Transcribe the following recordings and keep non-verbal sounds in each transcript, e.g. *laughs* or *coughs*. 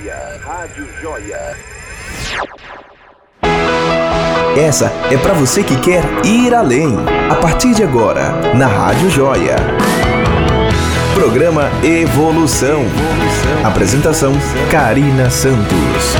Joia, Rádio Joia. Essa é para você que quer ir além. A partir de agora, na Rádio Joia. Programa Evolução. Apresentação: Karina Santos.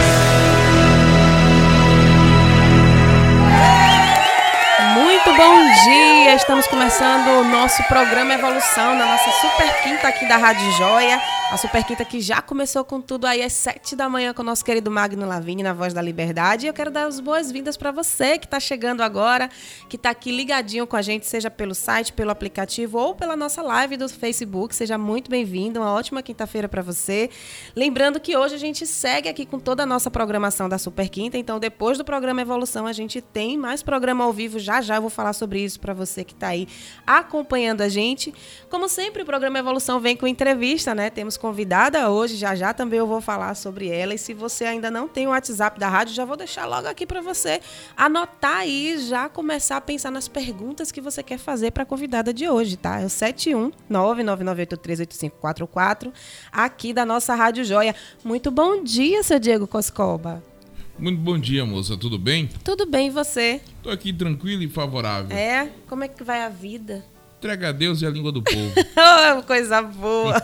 Estamos começando o nosso programa Evolução na nossa super quinta aqui da Rádio Joia. A Super Quinta que já começou com tudo aí às sete da manhã com o nosso querido Magno Lavini na Voz da Liberdade. E eu quero dar as boas-vindas para você que está chegando agora, que está aqui ligadinho com a gente, seja pelo site, pelo aplicativo ou pela nossa live do Facebook. Seja muito bem-vindo. Uma ótima quinta-feira para você. Lembrando que hoje a gente segue aqui com toda a nossa programação da Super Quinta. Então, depois do programa Evolução, a gente tem mais programa ao vivo. Já já eu vou falar sobre isso para você que está aí acompanhando a gente. Como sempre, o programa Evolução vem com entrevista, né? Temos convidada hoje, já já também eu vou falar sobre ela. E se você ainda não tem o WhatsApp da rádio, já vou deixar logo aqui para você anotar aí, já começar a pensar nas perguntas que você quer fazer para a convidada de hoje, tá? É o 71999838544, aqui da nossa Rádio Joia. Muito bom dia, seu Diego Coscoba. Muito bom dia, moça. Tudo bem? Tudo bem, e você? Tô aqui tranquilo e favorável. É? Como é que vai a vida? Entrega a Deus e a língua do povo. *laughs* oh, coisa boa.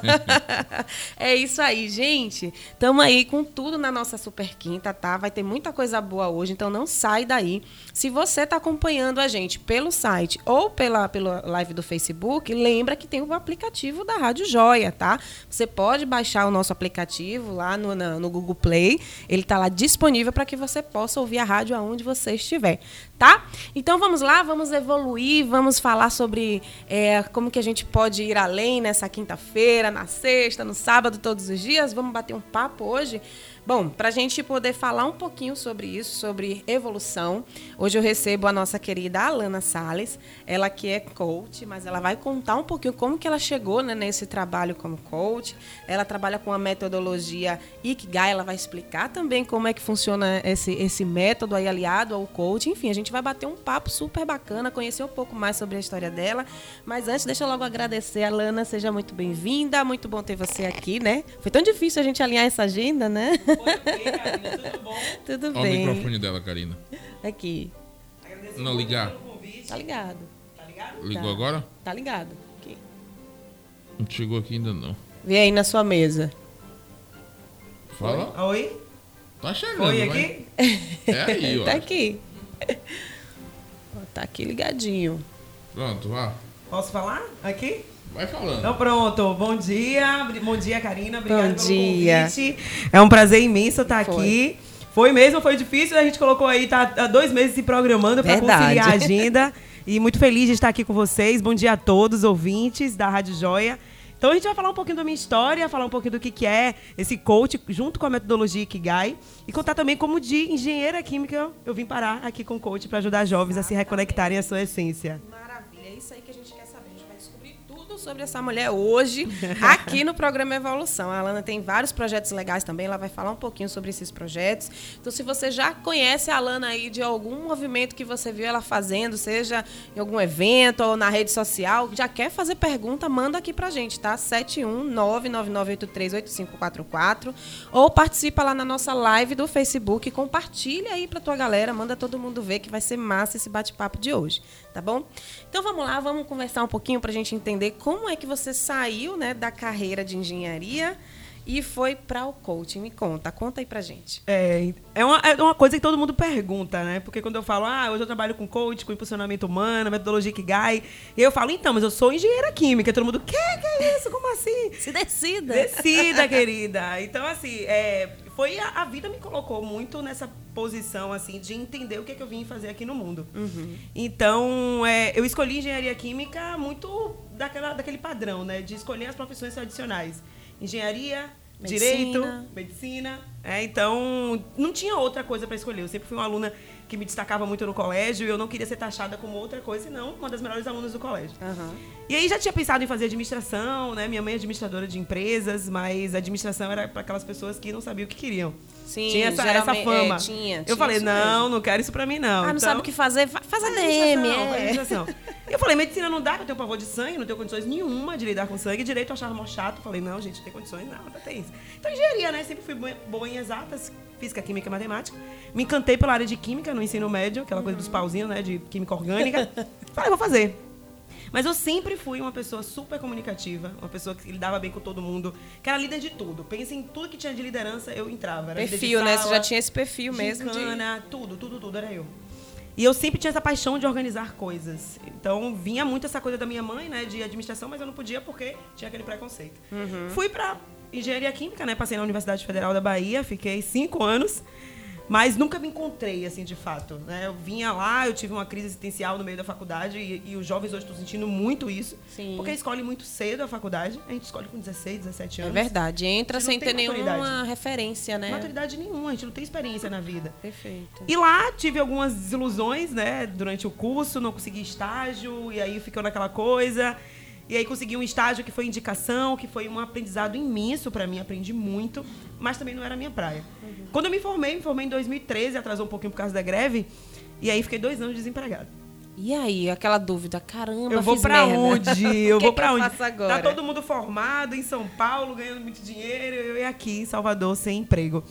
*laughs* é isso aí, gente. Tamo aí com tudo na nossa Super Quinta, tá? Vai ter muita coisa boa hoje, então não sai daí. Se você tá acompanhando a gente pelo site ou pela, pela live do Facebook, lembra que tem o aplicativo da Rádio Joia, tá? Você pode baixar o nosso aplicativo lá no, no, no Google Play. Ele tá lá disponível para que você possa ouvir a rádio aonde você estiver, tá? Então vamos lá, vamos evoluir, vamos falar sobre é, como que a gente pode ir além nessa quinta-feira, na sexta, no sábado, todos os dias. Vamos bater um papo hoje Bom, para a gente poder falar um pouquinho sobre isso, sobre evolução, hoje eu recebo a nossa querida Alana Sales, ela que é coach, mas ela vai contar um pouquinho como que ela chegou né, nesse trabalho como coach. Ela trabalha com a metodologia Ikigai, ela vai explicar também como é que funciona esse, esse método aí aliado ao coach. Enfim, a gente vai bater um papo super bacana, conhecer um pouco mais sobre a história dela. Mas antes, deixa eu logo agradecer, Alana, seja muito bem-vinda, muito bom ter você aqui, né? Foi tão difícil a gente alinhar essa agenda, né? *laughs* Tudo bom? Tudo Olha bem. o microfone dela, Karina. Aqui. Não ligar. Tá ligado. Ligou Tá. agora? Tá ligado. Aqui. Não chegou aqui ainda não. Vê aí na sua mesa. Fala. Oi? Tá chegando. Oi vai. aqui? É aí, ó. Tá aqui. *laughs* Ó, Tá aqui ligadinho. Pronto, vá. Posso falar? Aqui? Vai falando. Então pronto. Bom dia. Bom dia, Karina. Obrigada Bom pelo dia. convite. É um prazer imenso estar Foi. aqui. Foi mesmo, foi difícil. A gente colocou aí, tá há dois meses se programando para conciliar a agenda. E muito feliz de estar aqui com vocês. Bom dia a todos, ouvintes da Rádio Joia. Então a gente vai falar um pouquinho da minha história, falar um pouquinho do que, que é esse coach, junto com a metodologia Ikigai, e contar também como de engenheira química eu vim parar aqui com o coach para ajudar jovens a se reconectarem à sua essência. Maravilha, sobre essa mulher hoje, *laughs* aqui no programa Evolução. A Alana tem vários projetos legais também, ela vai falar um pouquinho sobre esses projetos. Então, se você já conhece a Alana aí de algum movimento que você viu ela fazendo, seja em algum evento ou na rede social, já quer fazer pergunta, manda aqui pra gente, tá? 71999838544 ou participa lá na nossa live do Facebook, compartilha aí pra tua galera, manda todo mundo ver que vai ser massa esse bate-papo de hoje, tá bom? Então vamos lá, vamos conversar um pouquinho pra gente entender como é que você saiu, né, da carreira de engenharia e foi para o coaching. Me conta, conta aí pra gente. É, é, uma, é uma coisa que todo mundo pergunta, né? Porque quando eu falo, ah, hoje eu trabalho com coach, com impulsionamento humano, metodologia Ikigai, e eu falo, então, mas eu sou engenheira química. E todo mundo, que que é isso? Como assim? Se decida. Decida, querida. Então, assim, é, foi a, a vida me colocou muito nessa posição, assim, de entender o que, é que eu vim fazer aqui no mundo. Então, é, eu escolhi engenharia química muito daquela, daquele padrão, né? De escolher as profissões tradicionais. Engenharia, Medicina. direito, medicina. É, então, não tinha outra coisa para escolher. Eu sempre fui uma aluna que me destacava muito no colégio e eu não queria ser taxada como outra coisa, senão uma das melhores alunas do colégio. Aham. E aí já tinha pensado em fazer administração, né? Minha mãe é administradora de empresas, mas a administração era para aquelas pessoas que não sabiam o que queriam. Sim, tinha essa, essa geralmente- fama. é, tinha, eu tinha falei, não, mesmo. não quero isso pra mim, não. Ah, não Então, sabe o que fazer? Fa- Faz a DM, é. administração. E *laughs* eu falei, medicina não dá, eu tenho pavor de sangue, não tenho condições nenhuma de lidar com sangue. Direito eu achava mó chato. Falei, não, gente, não tem condições, não, não tem isso. Então, engenharia, né? Sempre fui boa- boa em exatas, física, química e matemática. Me encantei pela área de química no ensino médio, aquela coisa dos pauzinhos, né? De química orgânica. *laughs* falei, vou fazer. Mas eu sempre fui uma pessoa super comunicativa, uma pessoa que lidava bem com todo mundo, que era líder de tudo. Pensa em tudo que tinha de liderança, eu entrava. De Perfil, né? Você sala, já tinha esse perfil mesmo de... gincana, tudo, tudo, tudo, era eu. E eu sempre tinha essa paixão de organizar coisas. Então, vinha muito essa coisa da minha mãe, né, de administração, mas eu não podia porque tinha aquele preconceito. Fui para engenharia química, né, passei na Universidade Federal da Bahia, fiquei cinco anos, mas nunca me encontrei, assim, de fato. Né? Eu vinha lá, eu tive uma crise existencial no meio da faculdade e, e os jovens hoje estão sentindo muito isso. Sim. Porque escolhe muito cedo a faculdade. A gente escolhe com 16, 17 É anos. verdade. Entra sem ter nenhuma maturidade. referência, né? Maturidade nenhuma, a gente não tem experiência na vida. Perfeito. E lá tive algumas desilusões, né, durante o curso, não consegui estágio, e aí ficou naquela coisa. E aí consegui um estágio que foi indicação, que foi um aprendizado imenso para mim, aprendi muito, mas também não era a minha praia. Quando eu me formei, me formei em 2013, atrasou um pouquinho por causa da greve, e aí fiquei dois anos desempregado. E aí, aquela dúvida, caramba, Eu vou merda. onde? *laughs* Eu vou pra eu onde? Tá todo mundo formado em São Paulo, ganhando muito dinheiro, eu ia aqui em Salvador sem emprego.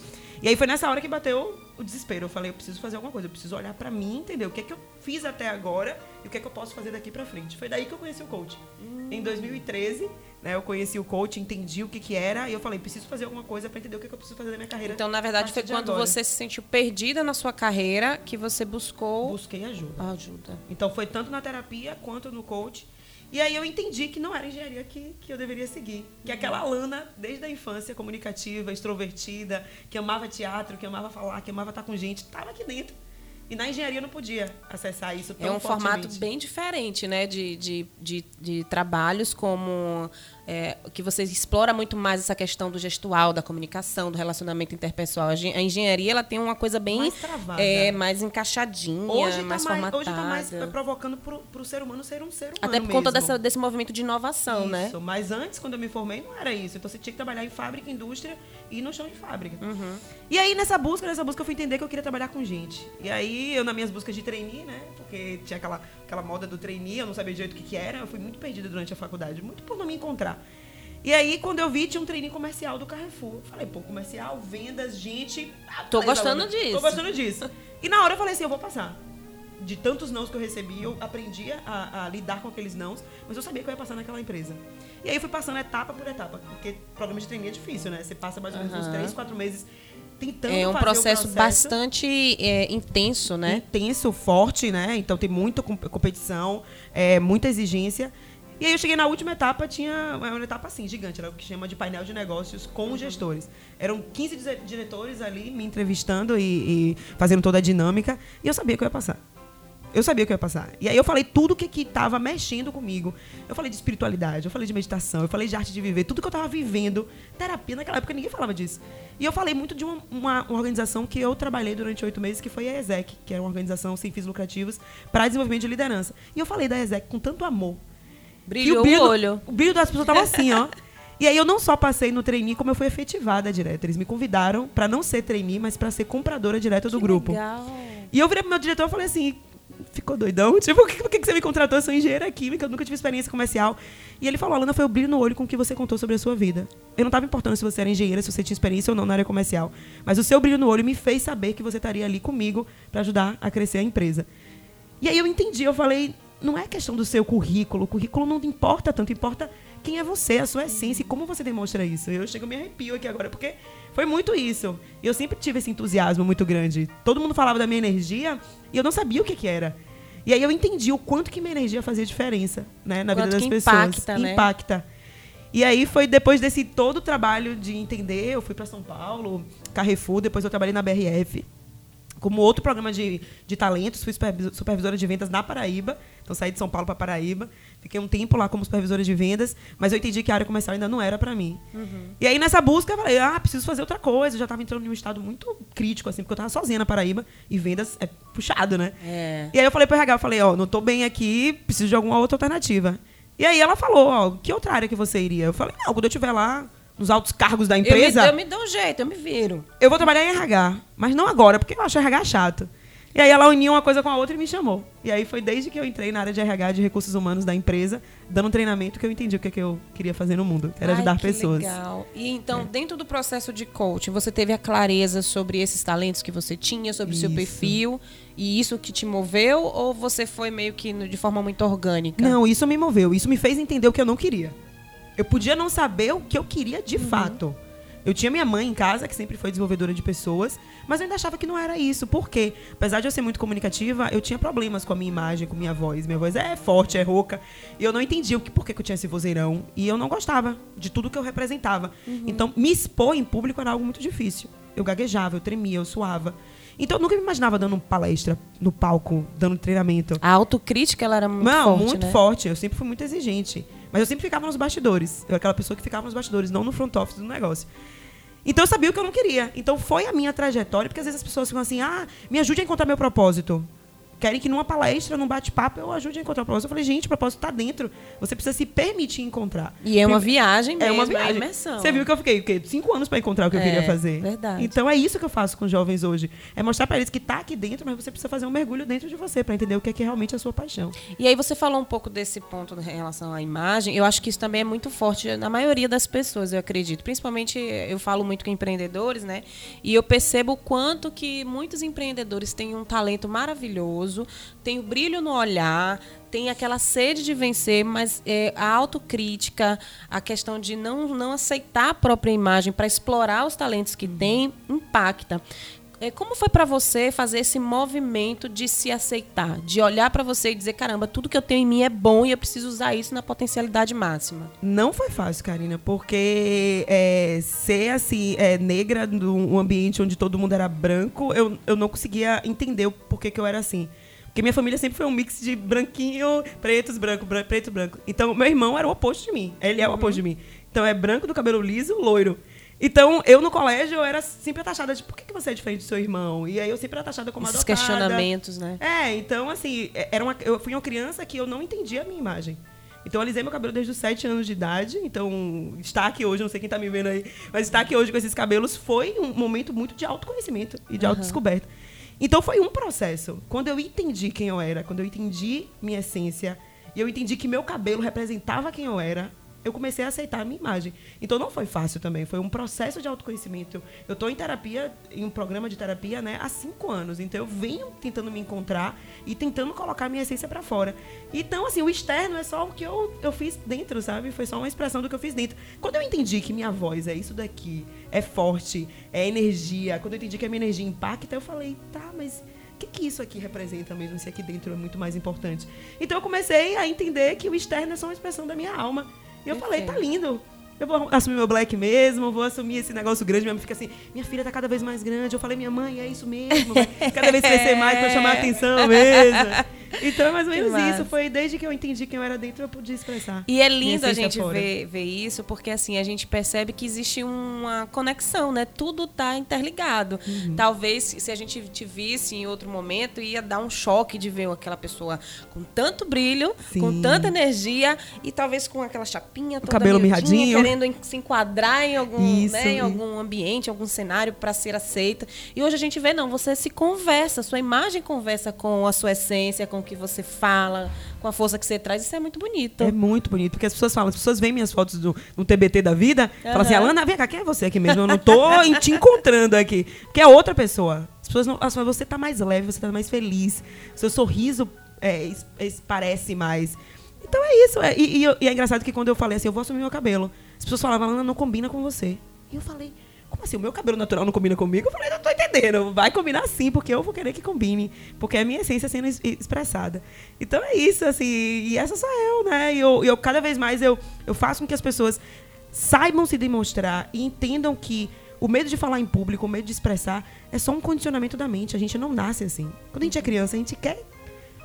E aí foi nessa hora que bateu o desespero. Eu falei, eu preciso fazer alguma coisa, eu preciso olhar pra mim, entender o que é que eu fiz até agora e o que é que eu posso fazer daqui pra frente. Foi daí que eu conheci o coach. Em 2013, né, eu conheci o coach, entendi o que que era e eu falei, preciso fazer alguma coisa pra entender o que, é que eu preciso fazer da minha carreira. Então, na verdade, foi quando agora. você se sentiu perdida na sua carreira que você buscou busquei ajuda. ajuda. Então foi tanto na terapia quanto no coach. E aí eu entendi que não era engenharia que, que eu deveria seguir. Que aquela Lana, desde a infância, comunicativa, extrovertida, que amava teatro, que amava falar, que amava estar com gente, estava aqui dentro. E na engenharia eu não podia acessar isso tão É um formato bem diferente, né? De, de, de, de trabalhos como. É, que você explora muito mais essa questão do gestual, da comunicação, do relacionamento interpessoal. A gen- a engenharia ela tem uma coisa bem Mais travada. é, mais encaixadinha, Hoje mais está mais, formatada. hoje tá mais provocando pro, pro ser humano ser um ser humano Até por conta dessa, desse movimento de inovação, né? Isso, mas antes, quando eu me formei, não era isso. Então você tinha que trabalhar em fábrica, indústria e no chão de fábrica. Uhum. E aí, nessa busca, nessa busca, eu fui entender que eu queria trabalhar com gente. E aí, eu, nas minhas buscas de trainee, né? Porque tinha aquela, aquela moda do trainee, eu não sabia direito o que, que era. Eu fui muito perdida durante a faculdade, muito por não me encontrar. E aí, quando eu vi, tinha um trainee comercial do Carrefour. Falei, pô, comercial, vendas, gente. ah, Tô gostando Ana. disso. Tô gostando disso. E na hora eu falei assim, eu vou passar de tantos nãos que eu recebi, eu aprendia a, a lidar com aqueles nãos, mas eu sabia que eu ia passar naquela empresa. E aí eu fui passando etapa por etapa, porque programa de trainee é difícil, né? Você passa mais ou menos uns Aham. três, quatro meses tentando É um fazer o processo, bastante é, intenso, né? intenso, forte, né? Então tem muita com- competição, é, muita exigência. E aí eu cheguei na última etapa, tinha uma etapa assim, gigante, era o que chama de painel de negócios com os gestores. Eram 15 dize- diretores ali me entrevistando e, e fazendo toda a dinâmica, e eu sabia que eu ia passar. Eu sabia que eu ia passar. E aí eu falei tudo que estava mexendo comigo. Eu falei de espiritualidade, eu falei de meditação, eu falei de arte de viver, tudo que eu estava vivendo. Terapia, naquela época ninguém falava disso. E eu falei muito de uma, uma- uma organização que eu trabalhei durante oito meses, que foi a ESEC, que era uma organização sem fins lucrativos para desenvolvimento de liderança. E eu falei da ESEC com tanto amor. Brilhou o, brilho, olho. O brilho das pessoas estava assim, ó. *laughs* E aí eu não só passei no trainee, como eu fui efetivada direto. Eles me convidaram para não ser trainee, mas para ser compradora direta do grupo. Legal. E eu virei pro meu diretor e falei assim, ficou doidão? *laughs* Tipo, por que, por que que você me contratou? Eu sou engenheira química, eu nunca tive experiência comercial. E ele falou, Alana, foi o brilho no olho com que você contou sobre a sua vida. Eu não estava importando se você era engenheira, se você tinha experiência ou não na área comercial. Mas o seu brilho no olho me fez saber que você estaria ali comigo para ajudar a crescer a empresa. E aí eu entendi, eu falei, não é questão do seu currículo, o currículo não importa tanto, importa quem é você, a sua essência e como você demonstra isso. Eu chego, me arrepio aqui agora, porque foi muito isso. E eu sempre tive esse entusiasmo muito grande. Todo mundo falava da minha energia e eu não sabia o que, que era. E aí eu entendi o quanto que minha energia fazia diferença né, na vida das pessoas. impacta, né? Impacta. E aí foi depois desse todo o trabalho de entender, eu fui para São Paulo, Carrefour, depois eu trabalhei na BRF como outro programa de, de talentos, fui supervis- supervisora de vendas na Paraíba. Então saí de São Paulo para Paraíba, fiquei um tempo lá como supervisora de vendas, mas eu entendi que a área comercial ainda não era para mim. E aí nessa busca eu falei, ah, preciso fazer outra coisa. Eu já estava entrando em um estado muito crítico assim, porque eu estava sozinha na Paraíba e vendas é puxado, né? É. E aí eu falei para RH, eu falei, ó, não tô bem aqui, preciso de alguma outra alternativa. E aí ela falou, ó, que outra área que você iria? Eu falei, não, quando eu estiver lá nos altos cargos da Eu me, empresa, eu me dou um jeito, eu me viro. eu vou trabalhar em RH, mas não agora, porque eu acho RH chato. E aí ela uniu uma coisa com a outra e me chamou. E aí foi desde que eu entrei na área de RH de recursos humanos da empresa, dando treinamento, que eu entendi o que, é que eu queria fazer no mundo. Era Ai, ajudar que pessoas. Legal. E então, É. dentro do processo de coaching, você teve a clareza sobre esses talentos que você tinha, sobre o seu perfil, e isso que te moveu, ou você foi meio que de forma muito orgânica? Não, isso me moveu. Isso me fez entender o que eu não queria. Eu podia não saber o que eu queria de fato. Eu tinha minha mãe em casa, que sempre foi desenvolvedora de pessoas, mas eu ainda achava que não era isso. Por quê? Apesar de eu ser muito comunicativa, eu tinha problemas com a minha imagem, com minha voz. Minha voz é forte, é rouca. E eu não entendia o que, por que que eu tinha esse vozeirão. E eu não gostava de tudo que eu representava. Então, me expor em público era algo muito difícil. Eu gaguejava, eu tremia, eu suava. Então, eu nunca me imaginava dando palestra no palco, dando treinamento. A autocrítica, ela era muito Não, forte, muito né? forte. Eu sempre fui muito exigente. Mas eu sempre ficava nos bastidores. Eu era aquela pessoa que ficava nos bastidores, não no front office do negócio. Então eu sabia o que eu não queria. Então foi a minha trajetória, porque às vezes as pessoas ficam assim, ah, me ajude a encontrar meu propósito. Querem que numa palestra, num bate-papo, eu ajude a encontrar o propósito. Eu falei, gente, o propósito tá dentro. Você precisa se permitir encontrar. E é uma viagem mesmo, É uma é viagem. imersão. Você viu que eu fiquei quê? cinco anos para encontrar o que eu É, queria fazer. verdade. Então é isso que eu faço com os jovens hoje. É mostrar para eles que tá aqui dentro, mas você precisa fazer um mergulho dentro de você para entender o que é, que é realmente a sua paixão. E aí você falou um pouco desse ponto em relação à imagem. Eu acho que isso também é muito forte na maioria das pessoas, eu acredito. Principalmente eu falo muito com empreendedores, né? E eu percebo o quanto que muitos empreendedores têm um talento maravilhoso, têm o brilho no olhar, tem aquela sede de vencer, mas é, a autocrítica, a questão de não, não aceitar a própria imagem para explorar os talentos que tem, impacta. É, como foi para você fazer esse movimento de se aceitar, de olhar para você e dizer, caramba, tudo que eu tenho em mim é bom e eu preciso usar isso na potencialidade máxima? Não foi fácil, Karina, porque é, ser assim, é, negra num ambiente onde todo mundo era branco, eu, eu não conseguia entender o porquê que eu era assim. Porque minha família sempre foi um mix de branquinho, pretos, branco, bran- preto, branco. Então, meu irmão era o oposto de mim. Ele é o oposto de mim. Então, é branco do cabelo liso, loiro. Então, eu no colégio, eu era sempre taxada de por que, que você é diferente do seu irmão? E aí eu sempre era taxada como Esses adotada. questionamentos, né? É, então, assim, é- era uma, eu fui uma criança que eu não entendia a minha imagem. Então, eu alisei meu cabelo desde os 7 anos de idade. Então, estar aqui hoje, não sei quem tá me vendo aí, mas estar aqui hoje com esses cabelos foi um momento muito de autoconhecimento e de autodescoberta. Então, foi um processo. Quando eu entendi quem eu era, quando eu entendi minha essência, e eu entendi que meu cabelo representava quem eu era, eu comecei a aceitar a minha imagem. Então não foi fácil também, foi um processo de autoconhecimento. Eu estou em terapia, em um programa de terapia, né, há cinco anos. Então eu venho tentando me encontrar e tentando colocar a minha essência para fora. Então, assim, o externo é só o que eu, eu fiz dentro, sabe? Foi só uma expressão do que eu fiz dentro. Quando eu entendi que minha voz é isso daqui, é forte, é energia, quando eu entendi que a minha energia impacta, eu falei, tá, mas o que, que isso aqui representa mesmo, se aqui dentro é muito mais importante? Então eu comecei a entender que o externo é só uma expressão da minha alma. E eu falei, tá lindo. Eu vou assumir meu black mesmo, vou assumir esse negócio grande. Minha mãe fica assim, minha filha tá cada vez mais grande. Eu falei, minha mãe, é isso mesmo. Vai cada vez crescer mais pra chamar a *laughs* atenção mesmo. Então é mais ou menos massa. isso. Foi desde que eu entendi quem eu era dentro, eu podia expressar. E é lindo a gente fora. ver, ver isso, porque assim, a gente percebe que existe uma conexão, né? Tudo tá interligado. Uhum. Talvez se a gente te visse em outro momento, ia dar um choque de ver aquela pessoa com tanto brilho, com Sim. tanta energia, e talvez com aquela chapinha toda cabelo miudinha, mirradinho. querendo en- se enquadrar em algum, Isso. né, em algum ambiente, algum cenário para ser aceita. E hoje a gente vê, não, você se conversa, sua imagem conversa com a sua essência, com o que você fala, com a força que você traz. Isso é muito bonito. É muito bonito, porque as pessoas falam, as pessoas veem minhas fotos do, no TBT da vida, falam assim. Alana, vem cá, quem é você aqui mesmo? Eu não tô te encontrando aqui. Porque é outra pessoa. As pessoas não. as- Você tá mais leve, você tá mais feliz. Seu sorriso é, parece mais. Então é isso. é- e, e é engraçado que quando eu falei assim, eu vou assumir meu cabelo, as pessoas falavam, Alana, não combina com você. E eu falei, como assim? O meu cabelo natural não combina comigo? Eu falei, não tô entendendo. Vai combinar sim, porque eu vou querer que combine. Porque é a minha essência sendo es- expressada. Então é isso, assim. E essa sou eu, né? E eu, eu cada vez mais eu, eu faço com que as pessoas saibam se demonstrar e entendam que o medo de falar em público, o medo de expressar, é só um condicionamento da mente. A gente não nasce assim. Quando a gente é criança, a gente quer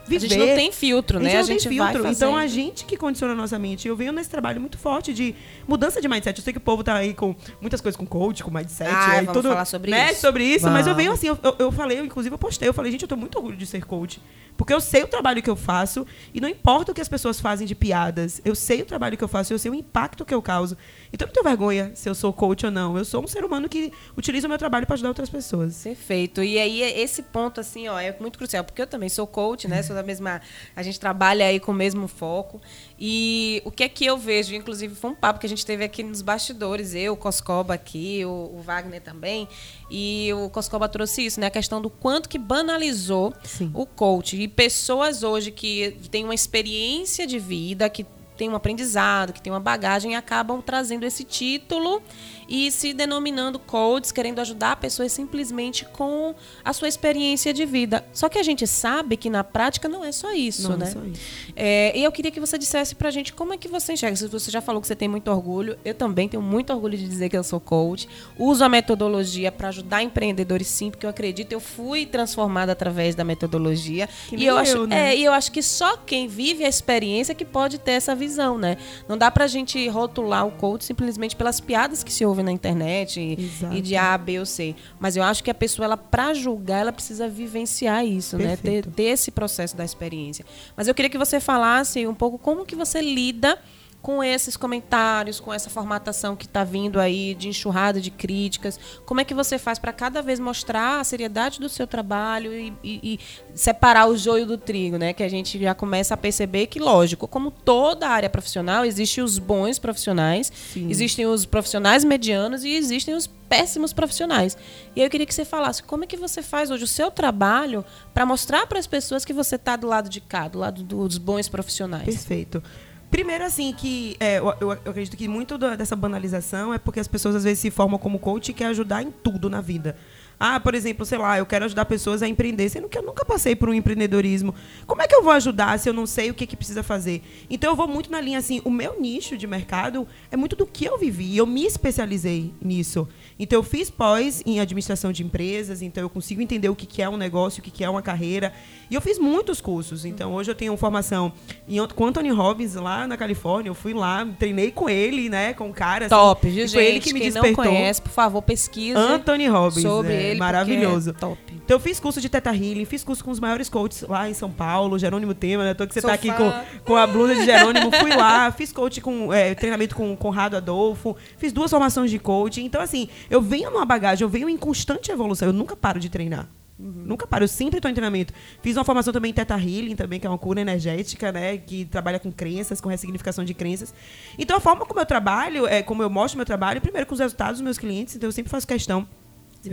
viver. A gente não tem filtro, A né? gente A não gente tem filtro. Então a gente que condiciona a nossa mente. Eu venho nesse trabalho muito forte de mudança de mindset. Eu sei que o povo tá aí com muitas coisas com coach, com mindset. Ah, aí vamos tudo, falar sobre né, isso. sobre isso. Mas eu Vamos. venho assim, eu, eu, eu falei, eu, inclusive eu postei, eu falei, gente, eu tô muito orgulho de ser coach. Porque eu sei o trabalho que eu faço e não importa o que as pessoas fazem de piadas. Eu sei o trabalho que eu faço, eu sei o impacto que eu causo. Então eu não tenho vergonha se eu sou coach ou não. Eu sou um ser humano que utiliza o meu trabalho para ajudar outras pessoas. Perfeito. E aí, esse ponto, assim, ó, é muito crucial, porque eu também sou coach, né? Sou da mesma. A gente trabalha aí com o mesmo foco. E o que é que eu vejo? Inclusive, foi um papo que a gente teve aqui nos bastidores, eu, o Coscoba aqui, o, o Wagner também. E o Coscoba trouxe isso, né? A questão do quanto que banalizou Sim. o coach. E pessoas hoje que têm uma experiência de vida, que têm um aprendizado, que têm uma bagagem, acabam trazendo esse título e se denominando coaches, querendo ajudar pessoas simplesmente com a sua experiência de vida. Só que a gente sabe que na prática não é só isso, Não é né? só isso. É, e eu queria que você dissesse pra gente como é que você enxerga. Se você já falou que você tem muito orgulho, eu também tenho muito orgulho de dizer que eu sou coach. Uso a metodologia para ajudar empreendedores sim, porque eu acredito, eu fui transformada através da metodologia. Que e eu, eu, acho, né? é, e eu acho que só quem vive a experiência que pode ter essa visão, né? Não dá pra gente rotular o coach simplesmente pelas piadas que se ouvem na internet e, e de A, B ou C. Mas eu acho que a pessoa, ela, pra julgar, ela precisa vivenciar isso, né? Ter, Perfeito. ter esse processo da experiência. Mas eu queria que você falasse um pouco como que você lida com esses comentários, com essa formatação que está vindo aí de enxurrada de críticas. Como é que você faz para cada vez mostrar a seriedade do seu trabalho e, e- e separar o joio do trigo, né? Que a gente já começa a perceber que, lógico, como toda área profissional, existem os bons profissionais, Sim. existem os profissionais medianos e existem os péssimos profissionais. E aí eu queria que você falasse como é que você faz hoje o seu trabalho para mostrar para as pessoas que você está do lado de cá, do lado dos bons profissionais. Perfeito. Primeiro, assim, que é, eu, eu- acredito que muito da- dessa banalização é porque as pessoas às vezes se formam como coach e quer ajudar em tudo na vida. Ah, por exemplo, sei lá, eu quero ajudar pessoas a empreender, sendo que eu nunca passei por um empreendedorismo. Como é que eu vou ajudar se eu não sei o que, que precisa fazer? Então eu vou muito na linha assim, o meu nicho de mercado é muito do que eu vivi, e eu me especializei nisso. Então eu fiz pós em administração de empresas, então eu consigo entender o que, que é um negócio, o que, que é uma carreira. E eu fiz muitos cursos. Então hoje eu tenho formação em, com Anthony Robbins lá na Califórnia. Eu fui lá, treinei com ele, né? Com o cara. assim, Top, viu, e gente? Foi ele que me Quem despertou. não conhece, por favor, pesquise Anthony Robbins. sobre é, ele. Maravilhoso. é top. Então eu fiz curso de Teta Healing, fiz curso com os maiores coaches lá em São Paulo, Jerônimo Tema, né? Tô que você tá aqui com, com a blusa de Jerônimo, fui lá, fiz coach com é, treinamento com Conrado Adolfo, fiz duas formações de coaching. Então, assim, eu venho numa bagagem, eu venho em constante evolução, eu nunca paro de treinar. Nunca paro, eu sempre estou em treinamento. Fiz uma formação também em Teta Healing, também, que é uma cura energética, né? Que trabalha com crenças, com ressignificação de crenças. Então, a forma como eu trabalho, é, como eu mostro meu trabalho, primeiro com os resultados dos meus clientes, então eu sempre faço questão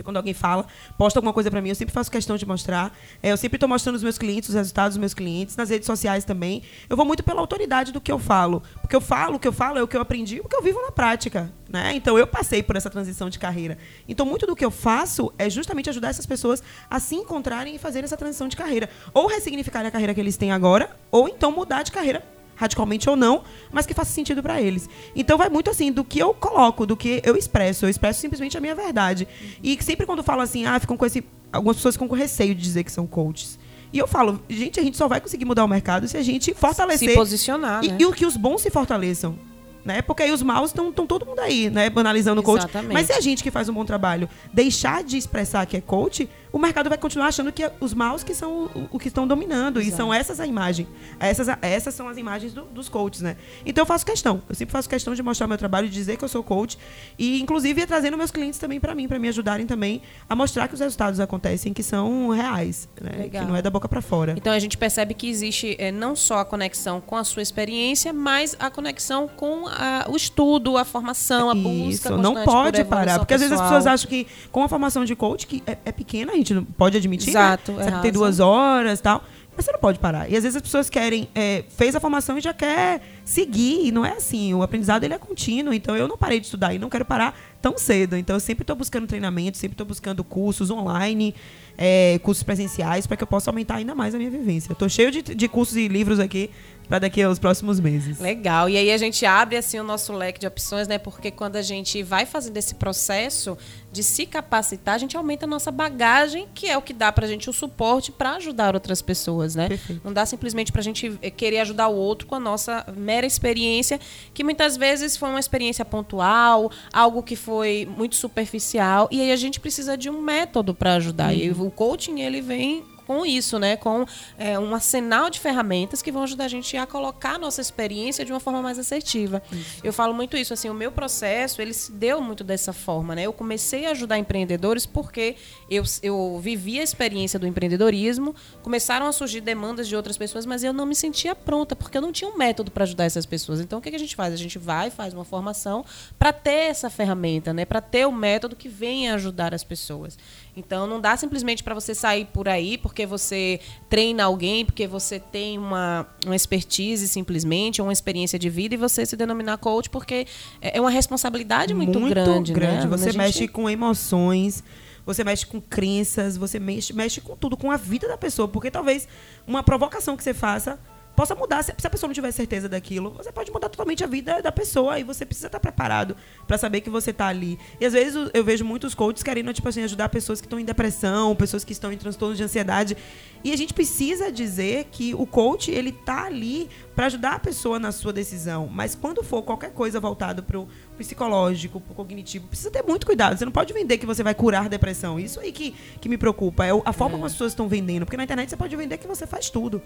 quando alguém fala, posta alguma coisa pra mim, eu sempre faço questão de mostrar. É, eu sempre estou mostrando os meus clientes, os resultados dos meus clientes, nas redes sociais também. Eu vou muito pela autoridade do que eu falo. Porque eu falo, o que eu falo é o que eu aprendi, o que eu vivo na prática. Né? Então eu passei por essa transição de carreira. Então muito do que eu faço é justamente ajudar essas pessoas a se encontrarem e fazerem essa transição de carreira. Ou ressignificarem a carreira que eles têm agora, ou então mudar de carreira radicalmente ou não, mas que faça sentido para eles. Então vai muito assim do que eu coloco, do que eu expresso. Eu expresso simplesmente a minha verdade. E sempre quando eu falo assim, ah, ficam com esse algumas pessoas ficam com receio de dizer que são coaches. E eu falo, gente, a gente só vai conseguir mudar o mercado se a gente fortalecer Se posicionar, e, né? e o que os bons se fortaleçam. Né? Porque aí os maus estão todo mundo aí, né? Banalizando o coach. Exatamente. Mas se a gente que faz um bom trabalho deixar de expressar que é coach, o mercado vai continuar achando que é os maus que são o, o que estão dominando. E Exato. são essas a imagem. Essas, essas são as imagens do- dos coaches, né? Então eu faço questão. Eu sempre faço questão de mostrar meu trabalho, de dizer que eu sou coach. E, inclusive, trazendo meus clientes também para mim, para me ajudarem também a mostrar que os resultados acontecem, que são reais. Né? Que não é da boca para fora. Então a gente percebe que existe eh, não só a conexão com a sua experiência, mas a conexão com a- o estudo, a formação, a busca Isso, não por pode evolução parar. Porque às vezes as pessoal. pessoas acham que com a formação de coach, que é, é pequena, gente não pode admitir, Exato, né? é 72 horas e tal. Mas você não pode parar. E às vezes as pessoas querem, é, fez a formação e já quer seguir. E não é assim. O aprendizado ele é contínuo. Então eu não parei de estudar e não quero parar tão cedo. Então eu sempre estou buscando treinamento, sempre estou buscando cursos online, é, cursos presenciais, para que eu possa aumentar ainda mais a minha vivência. Estou cheio de, de cursos e livros aqui para daqui aos próximos meses. Legal. E aí a gente abre assim o nosso leque de opções, né? Porque quando a gente vai fazendo esse processo de se capacitar, a gente aumenta a nossa bagagem, que é o que dá pra gente o suporte para ajudar outras pessoas, né? Perfeito. Não dá simplesmente pra gente eh, querer ajudar o outro com a nossa mera experiência, que muitas vezes foi uma experiência pontual, algo que foi muito superficial, e aí a gente precisa de um método para ajudar. E o coaching ele vem com isso, né? Com é, um arsenal de ferramentas que vão ajudar a gente a colocar a nossa experiência de uma forma mais assertiva. Eu falo muito isso, assim, o meu processo, ele se deu muito dessa forma, né? Eu comecei a ajudar empreendedores porque eu, eu vivi a experiência do empreendedorismo, começaram a surgir demandas de outras pessoas, mas eu não me sentia pronta, porque eu não tinha um método para ajudar essas pessoas. Então, o que, que a gente faz? A gente vai, faz uma formação para ter essa ferramenta, né? Para ter o método que venha ajudar as pessoas. Então não dá simplesmente para você sair por aí porque você treina alguém, porque você tem uma, uma expertise simplesmente, ou uma experiência de vida e você se denominar coach porque é é uma responsabilidade muito, grande, né? Você A gente- mexe com emoções, você mexe com crenças, você mexe, mexe com tudo, com a vida da pessoa. Porque talvez uma provocação que você faça possa mudar. Se a pessoa não tiver certeza daquilo, você pode mudar totalmente a vida da pessoa. E você precisa estar preparado para saber que você está ali. E às vezes eu- vejo muitos coaches querendo, tipo assim, ajudar pessoas que estão em depressão, pessoas que estão em transtorno de ansiedade. E a gente precisa dizer que o coach, ele tá ali para ajudar a pessoa na sua decisão. Mas quando for qualquer coisa voltado para o psicológico, pro cognitivo, precisa ter muito cuidado. Você não pode vender que você vai curar a depressão. Isso aí que, que me preocupa. É o- a forma como as pessoas estão vendendo. Porque na internet você pode vender que você faz tudo.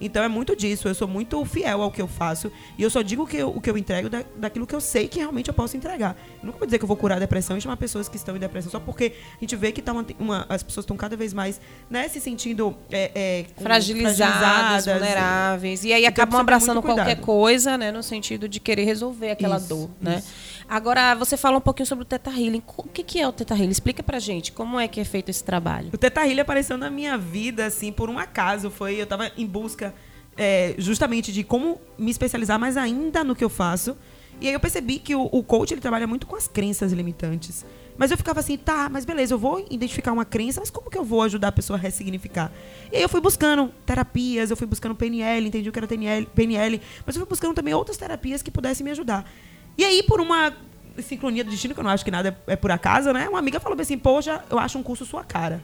Então é muito disso. Eu sou muito fiel ao que eu faço. E eu só digo o que eu, o que eu entrego da, daquilo que eu sei que realmente eu posso entregar. Eu nunca vou dizer que eu vou curar a depressão e chamar pessoas que estão em depressão só porque a gente vê que tá uma, uma- as pessoas estão cada vez mais né, se sentindo é, é, com- fragilizadas, vulneráveis. E aí Então, acabam ter abraçando qualquer coisa, né? No sentido de querer resolver aquela Isso, dor, né? isso. Agora, você fala um pouquinho sobre o Teta Healing. O que, que é o Teta Healing? Explica pra gente como é que é feito esse trabalho. O Teta Healing apareceu na minha vida, assim, por um acaso. Foi, eu tava em busca é, justamente de como me especializar mais ainda no que eu faço. E aí eu percebi que o, o coach ele trabalha muito com as crenças limitantes. Mas eu ficava assim, tá, mas beleza, eu vou identificar uma crença, mas como que eu vou ajudar a pessoa a ressignificar? E aí eu fui buscando terapias, eu fui buscando PNL, entendi o que era PNL, PNL mas eu fui buscando também outras terapias que pudessem me ajudar. E aí, por uma sincronia do destino, que eu não acho que nada é, por acaso, né? Uma amiga falou assim, poxa, eu acho um curso sua cara.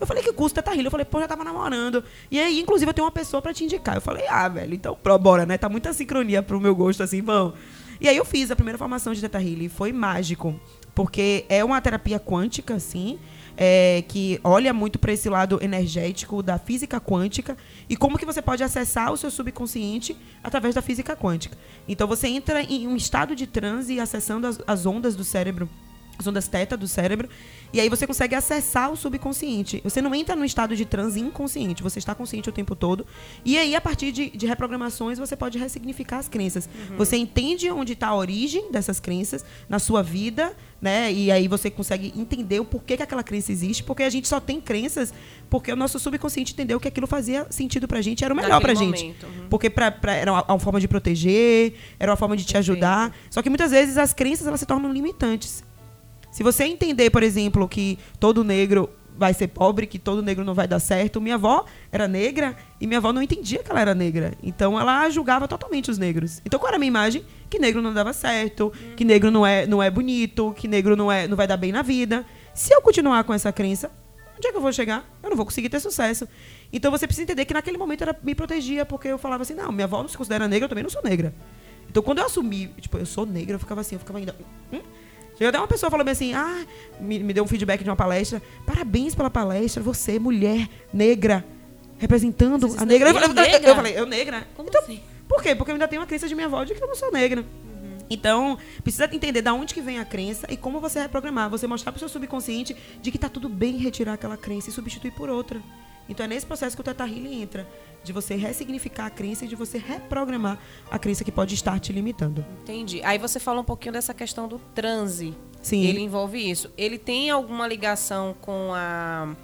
Eu falei que curso Teta Healing. Eu falei, pô, já tava namorando. E aí, inclusive, eu tenho uma pessoa pra te indicar. Eu falei, ah, velho, então bora, né? Tá muita sincronia pro meu gosto, assim, vamos. E aí eu fiz a primeira formação de Teta Healing. Foi mágico. Porque é uma terapia quântica, assim, é, que olha muito para esse lado energético da física quântica e como que você pode acessar o seu subconsciente através da física quântica. Então você entra em um estado de transe acessando as, as ondas do cérebro as ondas teta do cérebro, e aí você consegue acessar o subconsciente. Você não entra no estado de transe inconsciente, você está consciente o tempo todo. E aí, a partir de, de reprogramações, você pode ressignificar as crenças. Você entende onde está a origem dessas crenças na sua vida, né? E aí você consegue entender o porquê que aquela crença existe, porque a gente só tem crenças porque o nosso subconsciente entendeu que aquilo fazia sentido pra gente, era o melhor pra Naquele gente. momento, uhum. Porque pra, pra- era uma, uma forma de proteger, era uma forma de te ajudar. Só que muitas vezes as crenças elas se tornam limitantes. Se você entender, por exemplo, que todo negro vai ser pobre, que todo negro não vai dar certo. Minha avó era negra e minha avó não entendia que ela era negra. Então ela julgava totalmente os negros. Então qual era a minha imagem? Que negro não dava certo, que negro não é, não é bonito, que negro não, é, não vai dar bem na vida. Se eu continuar com essa crença, onde é que eu vou chegar? Eu não vou conseguir ter sucesso. Então você precisa entender que naquele momento ela me protegia, porque eu falava assim, não, minha avó não se considera negra, eu também não sou negra. Então quando eu assumi, tipo, eu sou negra, eu ficava assim, eu ficava ainda. Hum? Chegou até uma pessoa falou bem assim, ah, me, me deu um feedback de uma palestra. Parabéns pela palestra, você, mulher, negra, representando a negra. Eu "Eu falei, negra?" eu falei, eu negra? Como então, assim? Por quê? Porque eu ainda tenho uma crença de minha avó de que eu não sou negra. Então, precisa entender da onde que vem a crença e como você reprogramar. Você mostrar pro seu subconsciente de que tá tudo bem retirar aquela crença e substituir por outra. Então é nesse processo que o Teta Healing entra. De você ressignificar a crença e de você reprogramar a crença que pode estar te limitando. Entendi. Aí você fala um pouquinho dessa questão do transe. Sim. Ele envolve isso. Ele tem alguma ligação com a,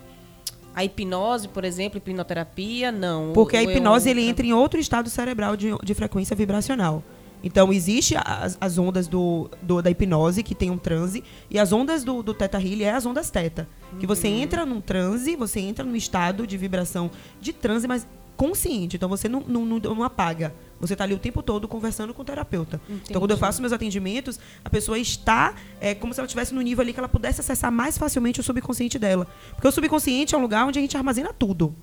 a hipnose, por exemplo, hipnoterapia? Não. Porque a é hipnose ele outra? entra em outro estado cerebral de, de frequência vibracional. Então, existe as, as ondas do, do- da hipnose, que tem um transe, e as ondas do, do Teta Healing é as ondas Teta. Que você entra num transe, você entra num estado de vibração de transe, mas consciente. Então, você não, não, não, não apaga. Você está ali o tempo todo conversando com o terapeuta. Então, quando eu faço meus atendimentos, a pessoa está é, como se ela estivesse no nível ali que ela pudesse acessar mais facilmente o subconsciente dela. Porque o subconsciente é um lugar onde a gente armazena tudo.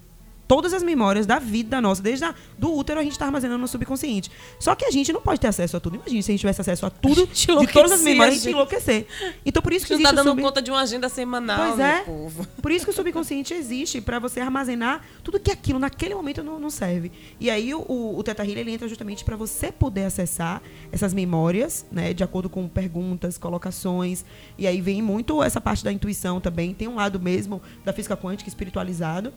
Todas as memórias da vida nossa, desde a, do útero, a gente está armazenando no subconsciente. Só que a gente não pode ter acesso a tudo. Imagina se a gente tivesse acesso a tudo, gente de todas as memórias, a gente gente. enlouquecer. Então, por isso que Você não existe tá o dando sub- conta de uma agenda semanal, Pois é. povo. Por isso que o subconsciente existe, para você armazenar tudo que aquilo naquele momento não, não serve. E aí o, o, o Teta Healing, ele entra justamente para você poder acessar essas memórias, né, de acordo com perguntas, colocações. E aí vem muito essa parte da intuição também. Tem um lado mesmo da física quântica espiritualizado.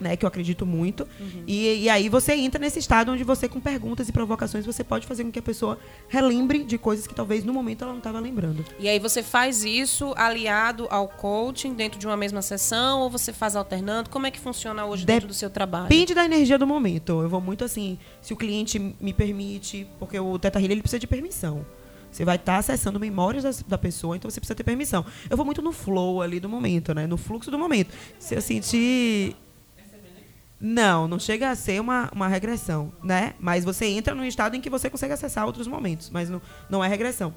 Né, que eu acredito muito. E, e aí você entra nesse estado onde você, com perguntas e provocações, você pode fazer com que a pessoa relembre de coisas que talvez no momento ela não estava lembrando. E aí você faz isso aliado ao coaching dentro de uma mesma sessão ou você faz alternando? Como é que funciona hoje dentro do seu trabalho? Depende da energia do momento. Eu vou muito assim, se o cliente me permite, porque o Teta Healing ele precisa de permissão. Você vai estar acessando memórias das- da pessoa, então você precisa ter permissão. Eu vou muito no flow ali do momento, né? No fluxo do momento. Se eu sentir. Não, não chega a ser uma, uma regressão, né? Mas você entra num estado em que você consegue acessar outros momentos, mas não, não é regressão.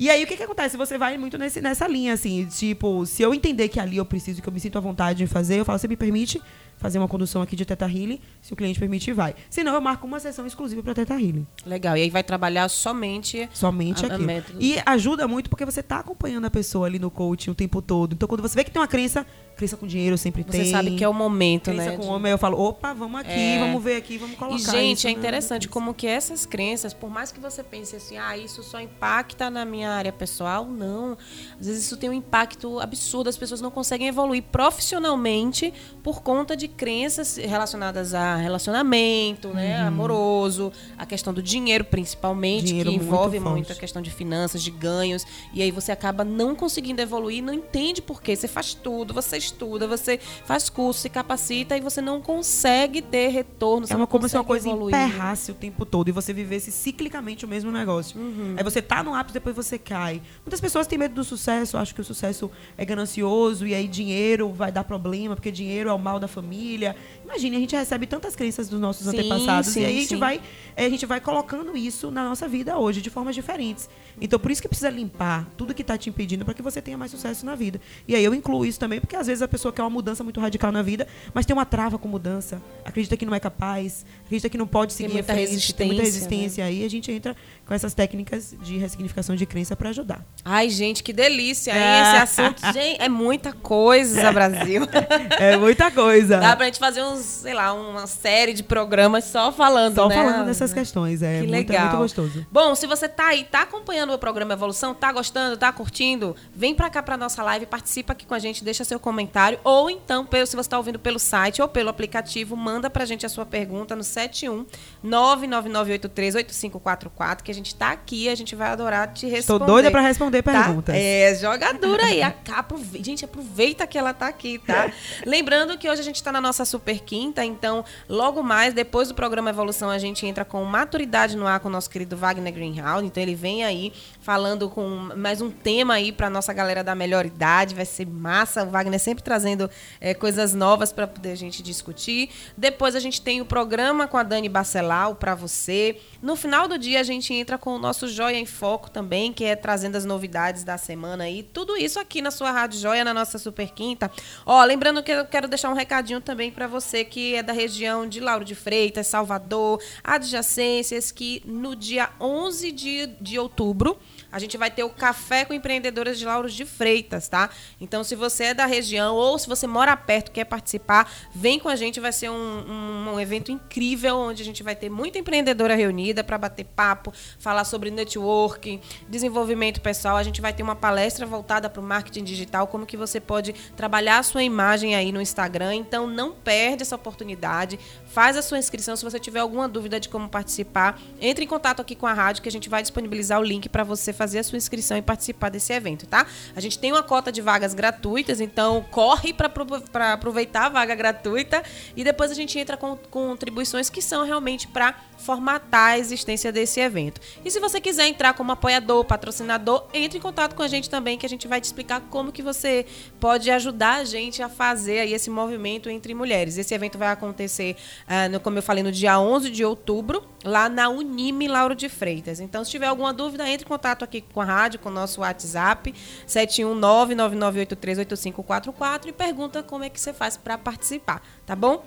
E aí, o que, que acontece? Você vai muito nesse, nessa linha, assim, tipo, se eu entender que ali eu preciso, que eu me sinto à vontade de fazer, eu falo, você me permite fazer uma condução aqui de Teta Healing? Se o cliente permitir, vai. Se não, eu marco uma sessão exclusiva para Teta Healing. Legal. E aí vai trabalhar somente Somente a- a aquilo. método. E ajuda muito porque você tá acompanhando a pessoa ali no coaching o tempo todo. Então, quando você vê que tem uma crença, crença com dinheiro sempre Você tem. sabe que é o momento, crença né? com de- homem, eu falo, opa, vamos aqui, É. vamos ver aqui, vamos colocar E, gente, isso é interessante como que essas crenças, por mais que você pense assim, ah, isso só impacta na minha área pessoal, não. Às vezes isso tem um impacto absurdo, as pessoas não conseguem evoluir profissionalmente por conta de crenças relacionadas a relacionamento, né, amoroso, a questão do dinheiro principalmente, Dinheiro que muito envolve forte. muito a questão de finanças, de ganhos, e aí você acaba não conseguindo evoluir, não entende por quê. Você faz tudo, você estuda, você faz curso, se capacita e você não consegue ter retorno. É uma como se uma coisa evoluir. emperrasse o tempo todo e você vivesse ciclicamente o mesmo negócio. Uhum. Aí você tá no ápice, depois você cai. Muitas pessoas têm medo do sucesso, acham que o sucesso é ganancioso e aí dinheiro vai dar problema, porque dinheiro é o mal da família. Imagine, a gente recebe tantas crenças dos nossos Sim, antepassados sim, e aí a gente, sim. vai, eh, a gente vai colocando isso na nossa vida hoje de formas diferentes. Então, por isso que precisa limpar tudo que está te impedindo para que você tenha mais sucesso na vida. E aí eu incluo isso também, porque às vezes a pessoa quer uma mudança muito radical na vida, mas tem uma trava com mudança, acredita que não é capaz, acredita que não pode seguir muita frente, tem muita resistência, né? resistência aí, a gente entra com essas técnicas de ressignificação de crença para ajudar. Ai, gente, que delícia, hein? Ah. Esse assunto, gente, é muita coisa, *laughs* Brasil. *laughs* É muita coisa. Dá pra gente fazer uns, sei lá, uma série de programas só falando, Só né? falando dessas questões, é Que muito, legal. é muito gostoso. Bom, se você tá aí, tá acompanhando o programa Evolução, tá gostando, tá curtindo, vem pra cá pra nossa live, participa aqui com a gente, deixa seu comentário. Ou então, se você tá ouvindo pelo site ou pelo aplicativo, manda pra gente a sua pergunta no 71 999838544, que a gente tá aqui, a gente vai adorar te responder. Estou doida para responder Tá? perguntas. É, jogadura aí. A- aprove- Gente, aproveita que ela tá aqui, tá? *laughs* Lembrando que hoje a gente tá na nossa super quinta, então logo mais, depois do programa Evolução, a gente entra com maturidade no ar com o nosso querido Wagner Greenhalgh. Então ele vem aí falando com mais um tema aí pra nossa galera da melhor idade. Vai ser massa. O Wagner sempre trazendo é, coisas novas para poder a gente discutir. Depois a gente tem o programa com a Dani Bacelau para você. No final do dia a gente entra com o nosso Joia em Foco também, que é trazendo as novidades da semana aí. Tudo isso aqui na sua Rádio Joia, na nossa Super Quinta. Ó, lembrando que eu quero deixar um recadinho também para você que é da região de Lauro de Freitas, Salvador, adjacências, que no dia 11 de, de outubro a gente vai ter o Café com Empreendedoras de Lauro de Freitas, tá? Então, se você é da região ou se você mora perto quer participar, vem com a gente. Vai ser um, um- um evento incrível onde a gente vai ter muita empreendedora reunida para bater papo, falar sobre networking, desenvolvimento pessoal. A gente vai ter uma palestra voltada para o marketing digital, como que você pode trabalhar a sua imagem aí no Instagram. Então, não perde essa oportunidade. Faz a sua inscrição. Se você tiver alguma dúvida de como participar, entre em contato aqui com a rádio que a gente vai disponibilizar o link para você fazer a sua inscrição e participar desse evento, tá? A gente tem uma cota de vagas gratuitas, então corre para aproveitar a vaga gratuita e depois a gente entra com contribuições que são realmente para formatar a existência desse evento. E se você quiser entrar como apoiador, patrocinador, entre em contato com a gente também que a gente vai te explicar como que você pode ajudar a gente a fazer aí esse movimento entre mulheres. Esse evento vai acontecer, uh, no, como eu falei, no dia 11 de outubro, lá na Unime Lauro de Freitas. Então, se tiver alguma dúvida, entre em contato aqui com a rádio, com o nosso WhatsApp, 71999838544 e pergunta como é que você faz para participar, tá bom?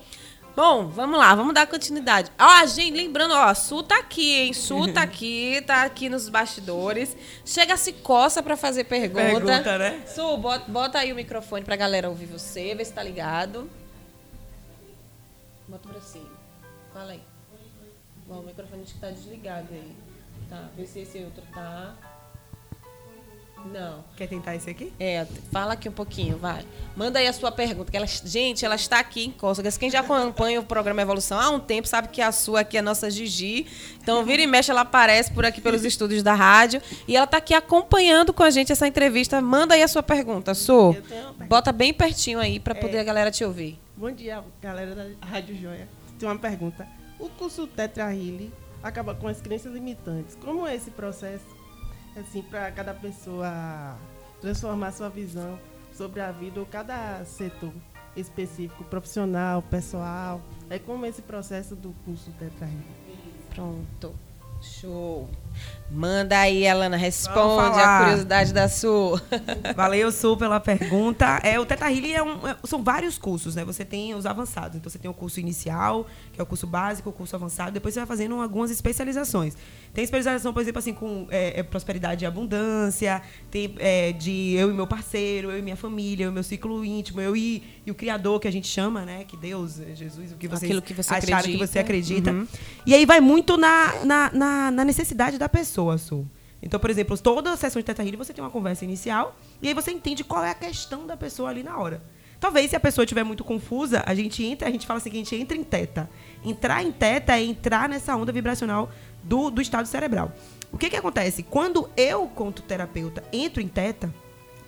Bom, vamos lá, vamos dar continuidade. Ó, a gente, lembrando, ó, Su tá aqui, hein? Su *laughs* tá aqui, tá aqui nos bastidores. Chega, se coça pra fazer pergunta. Pergunta, né? Su, bota, bota aí o microfone pra galera ouvir você, ver se tá ligado. Bota pra cima. Fala aí. Bom, o microfone acho que tá desligado aí. Tá, vê se esse outro tá. Não. Quer tentar esse aqui? É, fala aqui um pouquinho, vai. Manda aí a sua pergunta. Que ela, gente, ela está aqui em Cócegas. Quem já acompanha o programa Evolução há um tempo sabe que a sua aqui é a nossa Gigi. Então, vira e mexe, ela aparece por aqui pelos estúdios da rádio. E ela está aqui acompanhando com a gente essa entrevista. Manda aí a sua pergunta, Su. Bota bem pertinho aí para poder É. a galera te ouvir. Bom dia, galera da Rádio Joia. Tem uma pergunta. O curso Tetra acaba com as crenças limitantes. Como é esse processo, assim, para cada pessoa transformar sua visão sobre a vida ou cada setor específico, profissional, pessoal? É como esse processo do curso Tetra? Pronto. Show. Manda aí, Alana, responde a curiosidade da Su. *laughs* Valeu, Su, pela pergunta. É, o Teta Healing é um, é- são vários cursos, né? Você tem os avançados. Então, você tem o curso inicial, que é o curso básico, o curso avançado. Depois, você vai fazendo algumas especializações. Tem especialização, por exemplo, assim, com é, é, prosperidade e abundância. Tem é, de eu e meu parceiro, eu e minha família, eu e meu ciclo íntimo, eu e, e o Criador, que a gente chama, né? Que Deus, Jesus, o que vocês Aquilo que você acharam acredita. que você acredita. Uhum. E aí vai muito na, na, na, na necessidade da pessoa, Su. Então, por exemplo, toda a sessão de Teta Healing você tem uma conversa inicial e aí você entende qual é a questão da pessoa ali na hora. Talvez se a pessoa estiver muito confusa, a gente entra, a gente fala assim a gente entra em teta. Entrar em teta é entrar nessa onda vibracional do, do estado cerebral. O que que acontece? Quando eu, quanto terapeuta, entro em teta,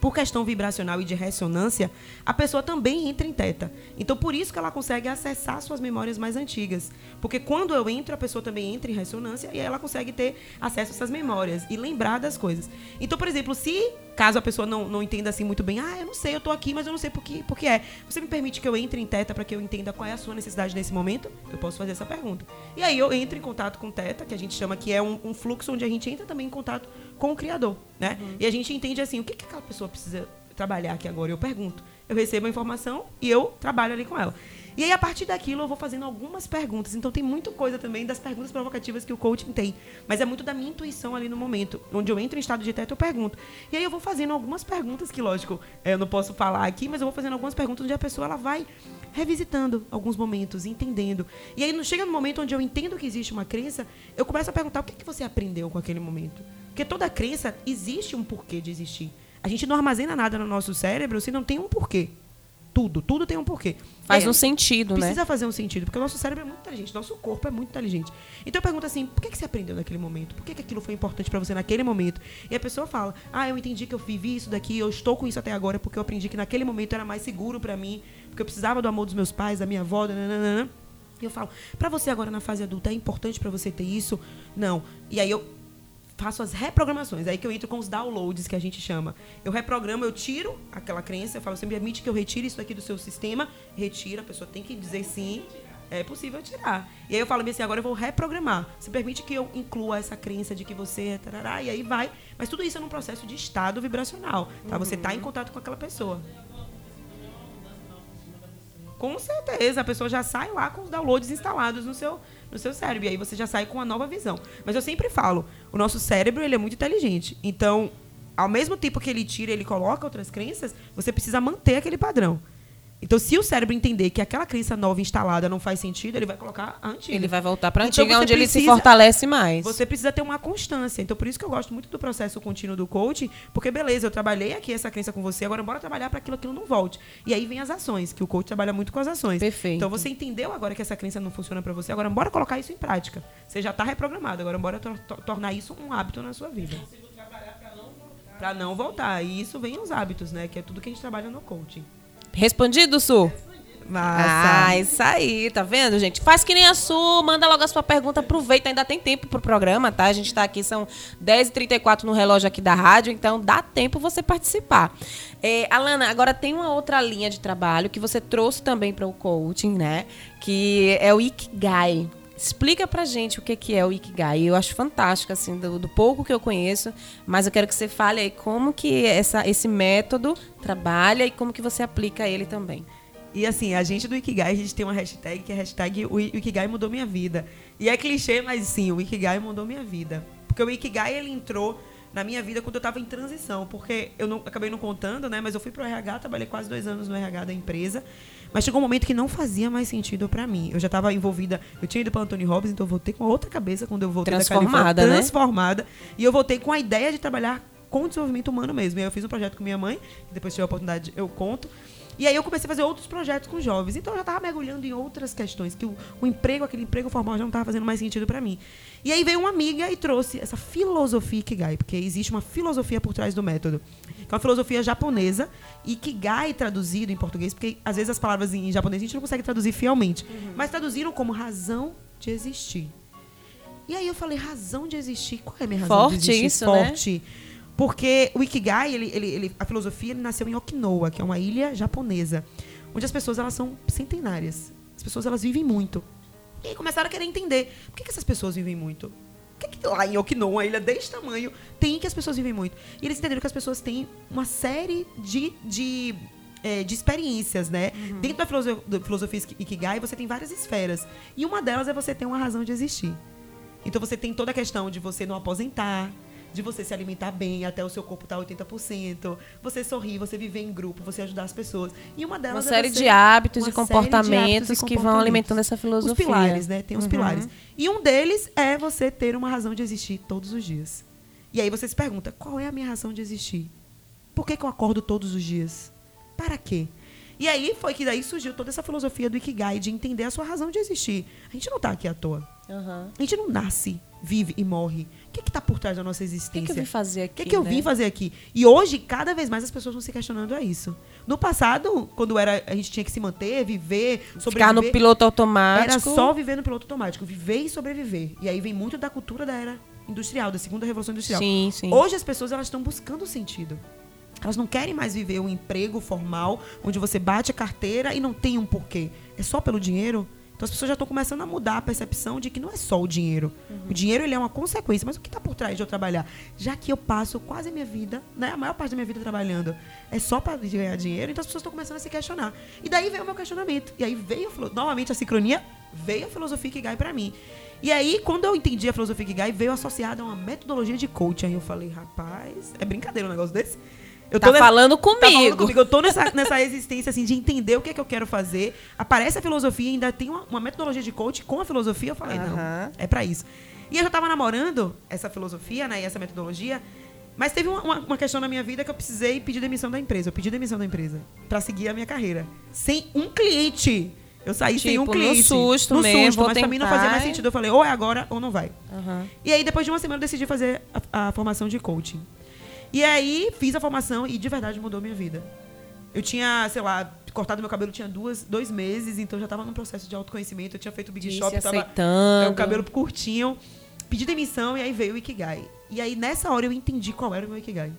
por questão vibracional e de ressonância, a pessoa também entra em teta. Então, por isso que ela consegue acessar suas memórias mais antigas. Porque quando eu entro, a pessoa também entra em ressonância e ela consegue ter acesso a essas memórias e lembrar das coisas. Então, por exemplo, se caso a pessoa não, não entenda assim muito bem, ah, eu não sei, eu tô aqui, mas eu não sei por que, por que é. Você me permite que eu entre em teta para que eu entenda qual é a sua necessidade nesse momento? Eu posso fazer essa pergunta. E aí eu entro em contato com teta, que a gente chama que é um, um fluxo onde a gente entra também em contato com o criador, né? E a gente entende assim, o que, que aquela pessoa precisa trabalhar aqui agora? Eu pergunto. Eu recebo a informação e eu trabalho ali com ela. E aí, a partir daquilo, eu vou fazendo algumas perguntas. Então, tem muita coisa também das perguntas provocativas que o coaching tem. Mas é muito da minha intuição ali no momento. Onde eu entro em estado de teto, eu pergunto. E aí, eu vou fazendo algumas perguntas que, lógico, eu não posso falar aqui, mas eu vou fazendo algumas perguntas onde a pessoa ela vai revisitando alguns momentos, entendendo. E aí, chega no momento onde eu entendo que existe uma crença, eu começo a perguntar o que, que você aprendeu com aquele momento. Porque toda crença existe um porquê de existir. A gente não armazena nada no nosso cérebro se não tem um porquê. Tudo, tudo tem um porquê. Faz É, um sentido, né? Precisa fazer um sentido, porque o nosso cérebro é muito inteligente, nosso corpo é muito inteligente. Então eu pergunto assim, por que, que você aprendeu naquele momento? Por que, que aquilo foi importante pra você naquele momento? E a pessoa fala, ah, eu entendi que eu vivi isso daqui, eu estou com isso até agora, porque eu aprendi que naquele momento era mais seguro pra mim, porque eu precisava do amor dos meus pais, da minha avó, nananana. E eu falo, pra você agora na fase adulta, é importante pra você ter isso? Não. E aí eu faço as reprogramações. Aí que eu entro com os downloads que a gente chama. Eu reprogramo, eu tiro aquela crença, eu falo, você me permite que eu retire isso daqui do seu sistema? Retira, a pessoa tem que dizer sim. É possível tirar. E aí eu falo assim, agora eu vou reprogramar. Você permite que eu inclua essa crença de que você é tarará, e aí vai. Mas tudo isso é num processo de estado vibracional. Tá? Você está em contato com aquela pessoa. Com certeza, a pessoa já sai lá com os downloads instalados no seu, no seu cérebro. E aí você já sai com uma nova visão. Mas eu sempre falo, o nosso cérebro ele é muito inteligente. Então, ao mesmo tempo que ele tira ele coloca outras crenças, você precisa manter aquele padrão. Então, se o cérebro entender que aquela crença nova instalada não faz sentido, ele vai colocar a antiga. Ele vai voltar para a Então, antiga, você onde ele se precisa- fortalece mais. Você precisa ter uma constância. Então, por isso que eu gosto muito do processo contínuo do coaching, porque beleza, eu trabalhei aqui essa crença com você, agora bora trabalhar para aquilo aquilo não volte. E aí vem as ações, que o coach trabalha muito com as ações. Perfeito. Então, você entendeu agora que essa crença não funciona para você, agora bora colocar isso em prática. Você já está reprogramado, agora bora tor- tor- tornar isso um hábito na sua vida. Para não voltar. E isso vem nos hábitos, né? Que é tudo que a gente trabalha no coaching. Respondido, Su? Massa. Ah, isso aí, tá vendo, gente? Faz que nem a Su, manda logo a sua pergunta, aproveita, ainda tem tempo pro programa, tá? A gente tá aqui, são 10h34 no relógio aqui da rádio, então dá tempo você participar. É, Alana, agora tem uma outra linha de trabalho que você trouxe também para o coaching, né? Que é o Ikigai. Explica pra gente o que, que é o Ikigai. Eu acho fantástico, assim, do, do pouco que eu conheço, mas eu quero que você fale aí como que essa, esse método trabalha e como que você aplica ele também. E assim, a gente do Ikigai, a gente tem uma hashtag que é hashtag o Ikigai mudou minha vida. E é clichê, mas sim, o Ikigai mudou minha vida. Porque o Ikigai, ele entrou na minha vida quando eu estava em transição. Porque eu não, acabei não contando, né? Mas eu fui pro RH, trabalhei quase dois anos no RH da empresa. Mas chegou um momento que não fazia mais sentido para mim. Eu já estava envolvida, eu tinha ido para Anthony Robbins, então eu voltei com outra cabeça quando eu voltei da Transformada, Califórnia. né? Transformada. E eu voltei com a ideia de trabalhar com desenvolvimento humano mesmo. E aí eu fiz um projeto com minha mãe, que depois tive a oportunidade, eu conto. E aí eu comecei a fazer outros projetos com jovens. Então eu já estava mergulhando em outras questões, que o, o emprego, aquele emprego formal já não estava fazendo mais sentido para mim. E aí veio uma amiga e trouxe essa filosofia Ikigai, porque existe uma filosofia por trás do método. Que é uma filosofia japonesa, Ikigai traduzido em português, porque às vezes as palavras em japonês a gente não consegue traduzir fielmente, mas traduziram como razão de existir. E aí eu falei, razão de existir? Qual é a minha razão Forte de existir? isso, né? Porque o Ikigai, ele, ele, ele- a filosofia, ele nasceu em Okinawa, que é uma ilha japonesa, onde as pessoas elas são centenárias. As pessoas elas vivem muito. E aí começaram a querer entender por que, que essas pessoas vivem muito. Por que, que lá em Okinawa, uma ilha desse tamanho, tem que as pessoas vivem muito? E eles entenderam que as pessoas têm uma série de, de, eh, de experiências, né? Dentro da filoso- da filosofia Ikigai, você tem várias esferas. E uma delas é você ter uma razão de existir. Então você tem toda a questão de você não aposentar, de você se alimentar bem até o seu corpo estar 80%, você sorrir, você viver em grupo, você ajudar as pessoas. E uma Uma delas é série você- de hábitos uma e série de hábitos comportamentos e que vão alimentando essa filosofia. Os pilares, né? Tem os Uhum. pilares. E um deles é você ter uma razão de existir todos os dias. E aí você se pergunta, qual é a minha razão de existir? Por que, que eu acordo todos os dias? Para quê? E aí foi que daí surgiu toda essa filosofia do Ikigai, de entender a sua razão de existir. A gente não está aqui à toa. Aham. A gente não nasce, vive e morre. O que está por trás da nossa O que, existência? que eu vim fazer O aqui? que, que eu né? vim fazer aqui? E hoje, cada vez mais as pessoas vão se questionando a isso. No passado, quando era, a gente tinha que se manter, viver, sobreviver. Ficar no piloto automático. Era só viver no piloto automático, viver e sobreviver. E aí vem muito da cultura da era industrial, da segunda revolução industrial. Sim, sim. Hoje as pessoas elas estão buscando sentido. Elas não querem mais viver um emprego formal onde você bate a carteira e não tem um porquê. É só pelo dinheiro. Então as pessoas já estão começando a mudar a percepção de que não é só o dinheiro. O dinheiro ele é uma consequência, mas o que está por trás de eu trabalhar? Já que eu passo quase a minha vida, né, a maior parte da minha vida trabalhando, é só para ganhar dinheiro, então as pessoas estão começando a se questionar. E daí veio o meu questionamento. E aí veio novamente a sincronia, veio a filosofia Ikigai para mim. E aí, quando eu entendi a filosofia Ikigai, veio associada a uma metodologia de coaching. Aí eu falei, rapaz, é brincadeira um negócio desse? Eu Tá nessa- falando Tá falando comigo. comigo. Eu tô nessa, nessa *laughs* existência, assim, de entender o que é que eu quero fazer. Aparece a filosofia, ainda tem uma, uma metodologia de coach com a filosofia. Eu falei, Aham. não, é pra isso. E eu já tava namorando essa filosofia, né, e essa metodologia. Mas teve uma, uma- uma questão na minha vida que eu precisei pedir demissão da empresa. Eu pedi demissão da empresa pra seguir a minha carreira. Sem um cliente. Eu saí sem um Tipo, no cliente. susto no mesmo, susto, mas pra mim não tentar fazia mais sentido. Eu falei, ou é agora ou não vai. Aham. E aí, depois de uma semana, eu decidi fazer a, a formação de coaching. E aí, fiz a formação e de verdade mudou minha vida. Eu tinha, sei lá, cortado meu cabelo tinha duas, dois meses, então já estava num processo de autoconhecimento. Eu tinha feito o Big De Shop, tava aceitando. o cabelo curtinho. Pedi demissão e aí veio o Ikigai. E aí, nessa hora, eu entendi qual era o meu Ikigai.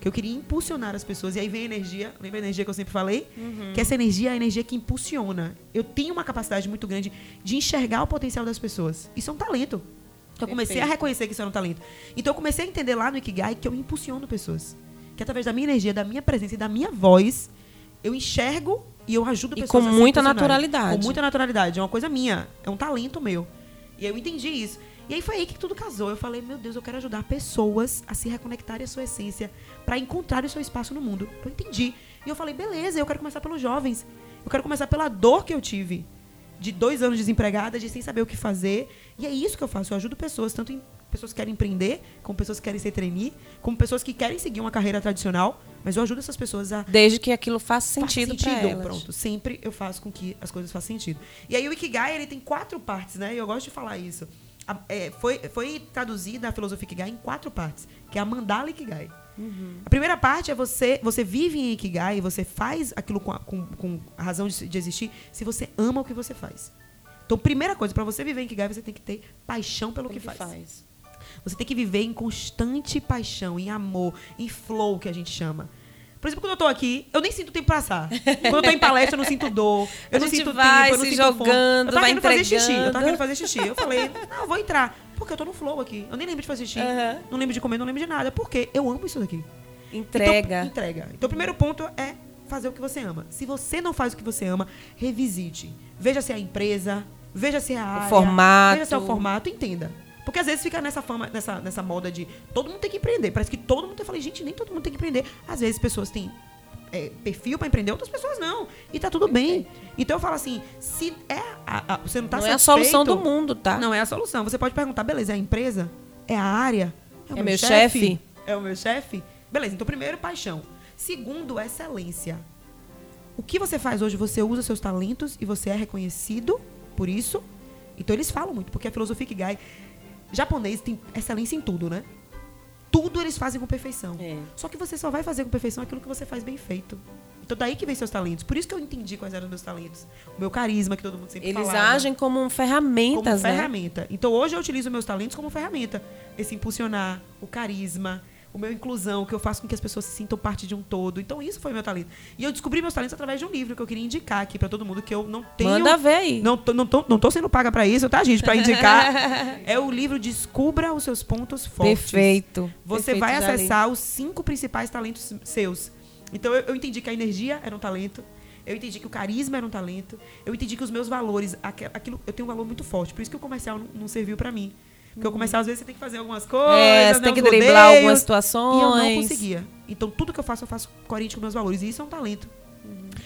Que eu queria impulsionar as pessoas. E aí vem a energia, lembra a energia que eu sempre falei? Uhum. Que essa energia é a energia que impulsiona. Eu tenho uma capacidade muito grande de enxergar o potencial das pessoas. Isso é um talento. Eu comecei a reconhecer que isso era um talento. Então eu comecei a entender lá no Ikigai que eu impulsiono pessoas. Que através da minha energia, da minha presença e da minha voz, eu enxergo e eu ajudo E pessoas com a se muita naturalidade. Com muita naturalidade. É uma coisa minha. É um talento meu. E aí eu entendi isso. E aí foi aí que tudo casou. Eu falei, meu Deus, eu quero ajudar pessoas a se reconectarem à sua essência para encontrar o seu espaço no mundo. Eu entendi. E eu falei, beleza, eu quero começar pelos jovens. Eu quero começar pela dor que eu tive. De dois anos desempregada, de sem saber o que fazer. E é isso que eu faço. Eu ajudo pessoas, tanto em pessoas que querem empreender, como pessoas que querem ser trainee, como pessoas que querem seguir uma carreira tradicional. Mas eu ajudo essas pessoas a Desde que aquilo faça sentido, Faz pra elas. Pronto, sempre eu faço com que as coisas façam sentido. E aí o Ikigai, ele tem quatro partes, né? E eu gosto de falar isso. A- é, foi, foi traduzida a filosofia Ikigai em quatro partes, que é a Mandala Ikigai. A primeira parte é você, você vive em Ikigai, você faz aquilo com a, com, com a razão de, de existir, se você ama o que você faz. Então, primeira coisa, para você viver em Ikigai, você tem que ter paixão pelo que, que faz. faz. Você tem que viver em constante paixão, em amor, em flow, que a gente chama. Por exemplo, quando eu tô aqui, eu nem sinto o tempo passar. Quando eu tô em palestra, eu não sinto dor. *laughs* Eu não sinto vai tempo, eu não se sinto fome. jogando, Eu tava querendo fazer xixi. Eu tava querendo fazer xixi. Eu falei, não, eu vou entrar. Porque eu tô no flow aqui. Eu nem lembro de fazer xixi. Aham. Não lembro de comer, não lembro de nada. Porque eu amo isso daqui. Entrega. Então, entrega. Então, o primeiro ponto é fazer o que você ama. Se você não faz o que você ama, revisite. Veja se é a empresa, veja se é a área, formato. veja se é o formato, entenda. Porque às vezes fica nessa fama, nessa, nessa moda de todo mundo tem que empreender. Parece que todo mundo. Eu falei, gente, nem todo mundo tem que empreender. Às vezes pessoas têm é, perfil para empreender, outras pessoas não. E tá tudo bem. Então eu falo assim, se é a- a- você não tá Não é a solução do mundo, tá? Não é a solução. Você pode perguntar, beleza, é a empresa? É a área? o É meu chefe? É o meu chefe? Beleza, então primeiro, paixão. Segundo, excelência. O que você faz hoje, você usa seus talentos e você é reconhecido por isso. Então eles falam muito, porque a filosofia Ikigai, japonês tem excelência em tudo, né? Tudo eles fazem com perfeição. É. Só que você só vai fazer com perfeição aquilo que você faz bem feito. Então daí que vem seus talentos. Por isso que eu entendi quais eram os meus talentos. O meu carisma, que todo mundo sempre Eles falava agem como como ferramentas, né? ferramenta. Então hoje eu utilizo meus talentos como ferramenta. Esse impulsionar, o carisma, o meu inclusão, que eu faço com que as pessoas se sintam parte de um todo. Então isso foi meu talento. E eu descobri meus talentos através de um livro que eu queria indicar aqui pra todo mundo que eu não tenho Manda ver aí. não tô, não, tô, não tô sendo paga pra isso, tá, gente? Pra indicar. *laughs* é o livro Descubra os seus pontos fortes. Perfeito. Você Perfeito, vai acessar os cinco principais talentos seus. Então eu, eu entendi que a energia era um talento. Eu entendi que o carisma era um talento. Eu entendi que os meus valores, aquilo, eu tenho um valor muito forte. Por isso que o comercial não, não serviu pra mim. Porque o comercial, às vezes, você tem que fazer algumas coisas. É, você né, tem que uns driblar rodeios, algumas E situações. eu não conseguia. Então, tudo que eu faço, eu faço coerente com meus valores. E isso é um talento.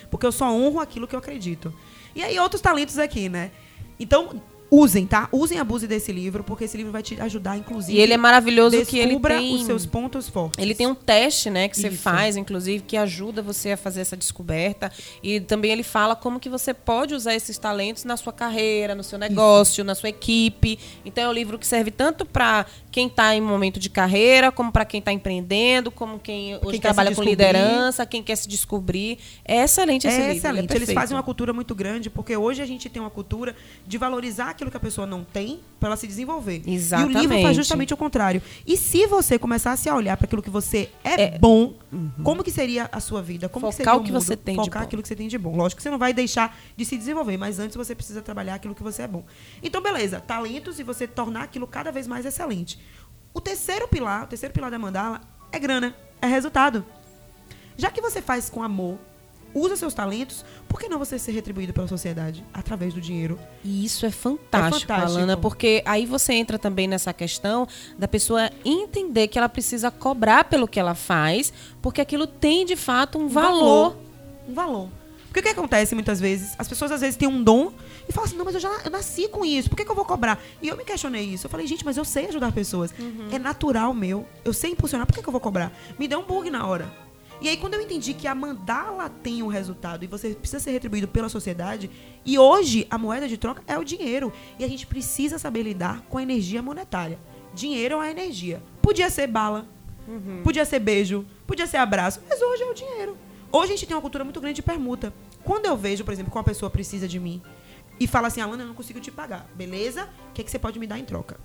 Porque eu só honro aquilo que eu acredito. E aí, outros talentos aqui, né? Então, usem, tá? Usem e abusem desse livro, porque esse livro vai te ajudar, inclusive. E ele é maravilhoso que ele tem... os seus pontos fortes. Ele tem um teste, né, que você Isso. faz, inclusive, que ajuda você a fazer essa descoberta. E também ele fala como que você pode usar esses talentos na sua carreira, no seu negócio, na sua equipe. Então é um livro que serve tanto para quem está em momento de carreira, como para quem está empreendendo, como quem hoje quer se trabalha com liderança, quem quer se descobrir. É excelente esse É livro. ele excelente. Eles perfeito. fazem uma cultura muito grande, porque hoje a gente tem uma cultura de valorizar aquilo que a pessoa não tem para ela se desenvolver. E o livro Exatamente. faz justamente o contrário. E se você começasse a olhar para aquilo que você é, É. bom, como que seria a sua vida? Como que Focar seria o que mundo? você tem de Focar bom. aquilo que você tem de bom. Lógico que você não vai deixar de se desenvolver, mas antes você precisa trabalhar aquilo que você é bom. Então, beleza. Talentos e você tornar aquilo cada vez mais excelente. O terceiro pilar, o terceiro pilar da mandala é grana, é resultado. Já que você faz com amor, usa seus talentos, por que não você ser retribuído pela sociedade através do dinheiro? E isso é fantástico, É fantástico. Alana, porque aí você entra também nessa questão da pessoa entender que ela precisa cobrar pelo que ela faz, porque aquilo tem de fato um valor. Um valor. Porque o que acontece muitas vezes? As pessoas às vezes têm um dom e falam assim, não, mas eu já eu nasci com isso, por que, que eu vou cobrar? E eu me questionei isso. Eu falei, gente, mas eu sei ajudar pessoas. Uhum. É natural meu. Eu sei impulsionar, por que, que eu vou cobrar? Me deu um bug na hora. E aí, quando eu entendi que a mandala tem um resultado e você precisa ser retribuído pela sociedade, e hoje a moeda de troca é o dinheiro. E a gente precisa saber lidar com a energia monetária. Dinheiro é uma energia. Podia ser bala, podia ser beijo, podia ser abraço, mas hoje é o dinheiro. Hoje a gente tem uma cultura muito grande de permuta. Quando eu vejo, por exemplo, que uma pessoa precisa de mim e fala assim, Alana, eu não consigo te pagar. Beleza? O que, é que você pode me dar em troca?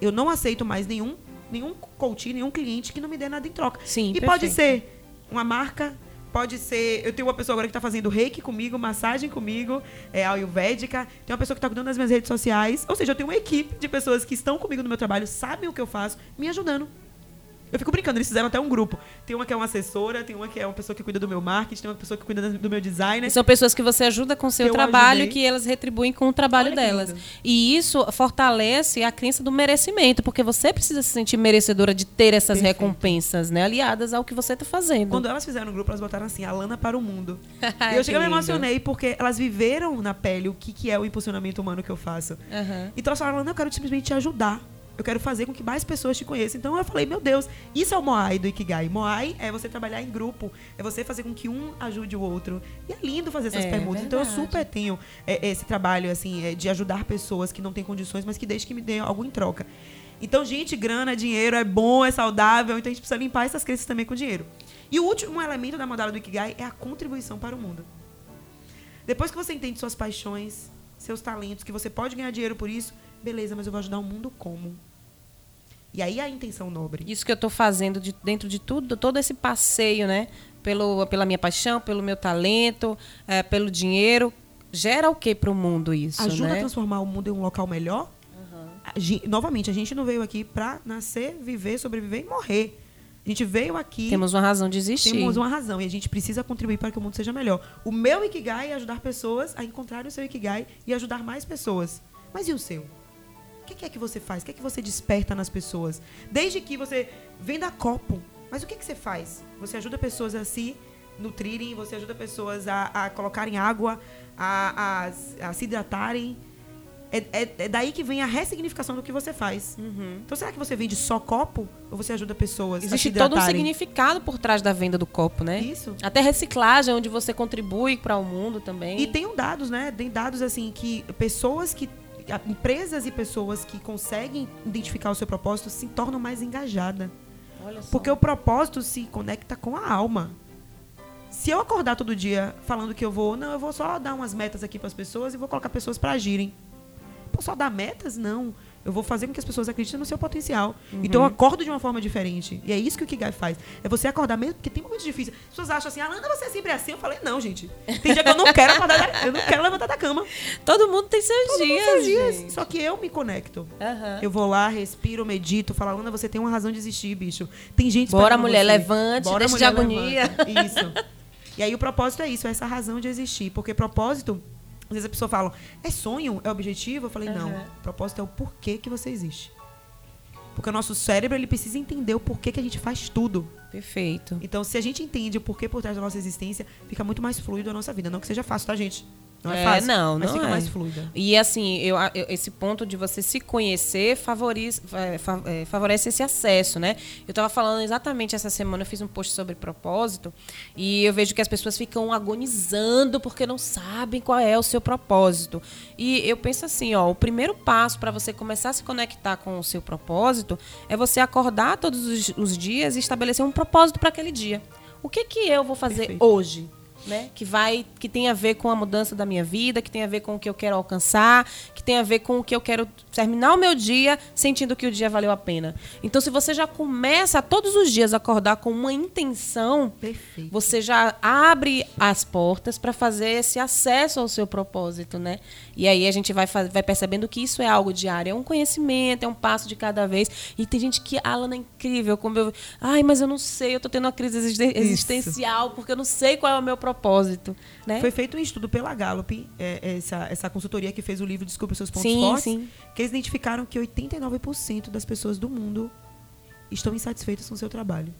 Eu não aceito mais nenhum, nenhum coach, nenhum cliente que não me dê nada em troca. Sim, e pode perfeito. ser uma marca, pode ser. Eu tenho uma pessoa agora que está fazendo reiki comigo, massagem comigo, é ayurvédica. Tem uma pessoa que está cuidando das minhas redes sociais. Ou seja, eu tenho uma equipe de pessoas que estão comigo no meu trabalho, sabem o que eu faço, me ajudando. Eu fico brincando, eles fizeram até um grupo. Tem uma que é uma assessora, tem uma que é uma pessoa que cuida do meu marketing, tem uma pessoa que cuida do meu design. E são pessoas que você ajuda com o seu Eu trabalho e que elas retribuem com o trabalho Olha que delas. E isso fortalece a crença do merecimento, porque você precisa se sentir merecedora de ter essas Perfeito. recompensas, né? Aliadas ao que você está fazendo. Quando elas fizeram o grupo, elas botaram assim, a Lana para o mundo. *laughs* E eu cheguei que me emocionei, porque elas viveram na pele o que, que é o impulsionamento humano que eu faço. Aham. Então elas falaram, Lana, eu quero simplesmente te ajudar. Eu quero fazer com que mais pessoas te conheçam. Então eu falei, meu Deus, isso é o Moai do Ikigai. Moai é você trabalhar em grupo, é você fazer com que um ajude o outro. E é lindo fazer essas É, perguntas. Então eu verdade. super tenho é, esse trabalho, assim, é, de ajudar pessoas que não têm condições, mas que desde que me dêem algo em troca. Então, gente, grana, dinheiro é bom, é saudável, então a gente precisa limpar essas crenças também com dinheiro. E o último elemento da modalidade do Ikigai é a contribuição para o mundo. Depois que você entende suas paixões, seus talentos, que você pode ganhar dinheiro por isso, beleza, mas eu vou ajudar o mundo como? E aí a intenção nobre. Isso que eu estou fazendo de- dentro de tudo, todo esse passeio, né? Pelo, pela minha paixão, pelo meu talento, eh, pelo dinheiro, gera o que para o mundo isso, Ajuda a né? transformar o mundo em um local melhor. A gen- novamente, a gente não veio aqui pra nascer, viver, sobreviver e morrer. A gente veio aqui. Temos uma razão de existir. Temos uma razão e a gente precisa contribuir para que o mundo seja melhor. O meu Ikigai é ajudar pessoas a encontrar o seu Ikigai e ajudar mais pessoas. Mas e o seu? O que é que você faz? O que é que você desperta nas pessoas? Desde que você venda copo, mas o que, que você faz? Você ajuda pessoas a se nutrirem, você ajuda pessoas a, a colocarem água, a, a- a se hidratarem. É, é- é daí que vem a ressignificação do que você faz. Então, será que você vende só copo ou você ajuda pessoas a se Existe todo um significado por trás da venda do copo, né? Isso. Até reciclagem, onde você contribui para o mundo também. E tem um dados, né? Tem dados assim que pessoas que empresas e pessoas que conseguem identificar o seu propósito se tornam mais engajadas. Porque o propósito se conecta com a alma. Se eu acordar todo dia falando que eu vou, não, eu vou só dar umas metas aqui para as pessoas e vou colocar pessoas para agirem. Pô, só dar metas? Não. Eu vou fazer com que as pessoas acreditem no seu potencial. Então eu acordo de uma forma diferente. E é isso que o Kigai faz. É você acordar mesmo, porque tem momentos difíceis. As pessoas acham assim, Alana, você é sempre assim? Eu falei, não, gente. Tem dia que eu não quero acordar, da- eu não quero levantar da cama. *laughs* Todo mundo tem seus Todo mundo dias, seus dias. gente. Só que eu me conecto. Aham. Eu vou lá, respiro, medito, falo, Alana, você tem uma razão de existir, bicho. Tem gente Bora, mulher, você. levante, deixa de mulher, agonia. levanta. Isso. *laughs* E aí o propósito é isso, é essa razão de existir. Porque propósito, às vezes a pessoa fala, é sonho, é objetivo? Eu falei, não. Aham. Propósito é o porquê que você existe. Porque o nosso cérebro, ele precisa entender o porquê que a gente faz tudo. Perfeito. Então, se a gente entende o porquê por trás da nossa existência, fica muito mais fluido a nossa vida. Não que seja fácil, tá, gente? Não é, É, fácil. não, mas não fica é. mais fluida. E assim, eu, eu- esse ponto de você se conhecer favorece, é, é, favorece esse acesso, né? Eu estava falando exatamente essa semana, eu fiz um post sobre propósito e eu vejo que as pessoas ficam agonizando porque não sabem qual é o seu propósito. E eu penso assim, ó, o primeiro passo para você começar a se conectar com o seu propósito é você acordar todos os, os dias e estabelecer um propósito para aquele dia. O que que eu vou fazer Perfeito. hoje? Né? Que vai, que tem a ver com a mudança da minha vida, que tem a ver com o que eu quero alcançar, que tem a ver com o que eu quero terminar o meu dia sentindo que o dia valeu a pena. Então, se você já começa todos os dias a acordar com uma intenção, Perfeito. você já abre as portas para fazer esse acesso ao seu propósito, né? E aí a gente vai, vai percebendo que isso é algo diário, é um conhecimento, é um passo de cada vez. E tem gente que, ah, Alana, é incrível, como eu, ai, mas eu não sei, eu tô tendo uma crise existen- existencial porque eu não sei qual é o meu propósito, né? Foi feito um estudo pela Gallup, é, essa, essa consultoria que fez o livro Desculpe os seus pontos Sim, fortes, sim. que eles identificaram que 89% das pessoas do mundo estão insatisfeitas com o seu trabalho.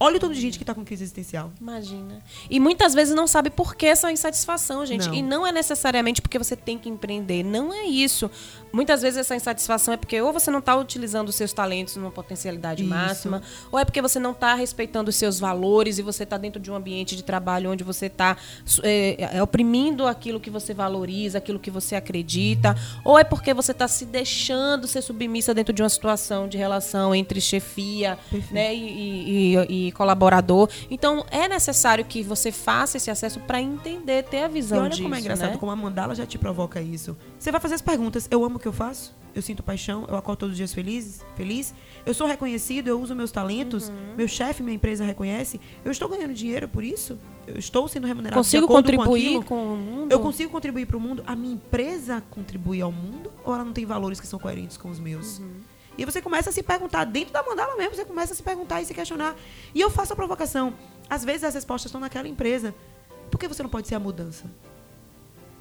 Olha o tanto de gente que está com crise existencial. Imagina. E muitas vezes não sabe por que essa insatisfação, gente. Não. E não é necessariamente porque você tem que empreender. Não é isso. Muitas vezes essa insatisfação é porque ou você não está utilizando os seus talentos numa potencialidade Isso. máxima, ou é porque você não está respeitando os seus valores e você está dentro de um ambiente de trabalho onde você está é, é, oprimindo aquilo que você valoriza, aquilo que você acredita, ou é porque você está se deixando ser submissa dentro de uma situação de relação entre chefia né, e, e- e- e colaborador. Então é necessário que você faça esse acesso para entender, ter a E visão olha disso. como é engraçado, né? como a mandala já te provoca isso. Você vai fazer as perguntas. Eu amo o que eu faço? Eu sinto paixão? Eu acordo todos os dias feliz? Feliz? Eu sou reconhecido? Eu uso meus talentos? Uhum. Meu chefe, minha empresa reconhece? Eu estou ganhando dinheiro por isso? Eu estou sendo remunerado Consigo contribuir com com o mundo? Eu consigo contribuir para o mundo? A minha empresa contribui ao mundo? Ou ela não tem valores que são coerentes com os meus? Uhum. E você começa a se perguntar, dentro da mandala mesmo, você começa a se perguntar e se questionar. E eu faço a provocação. Às vezes as respostas estão naquela empresa. Por que você não pode ser a mudança?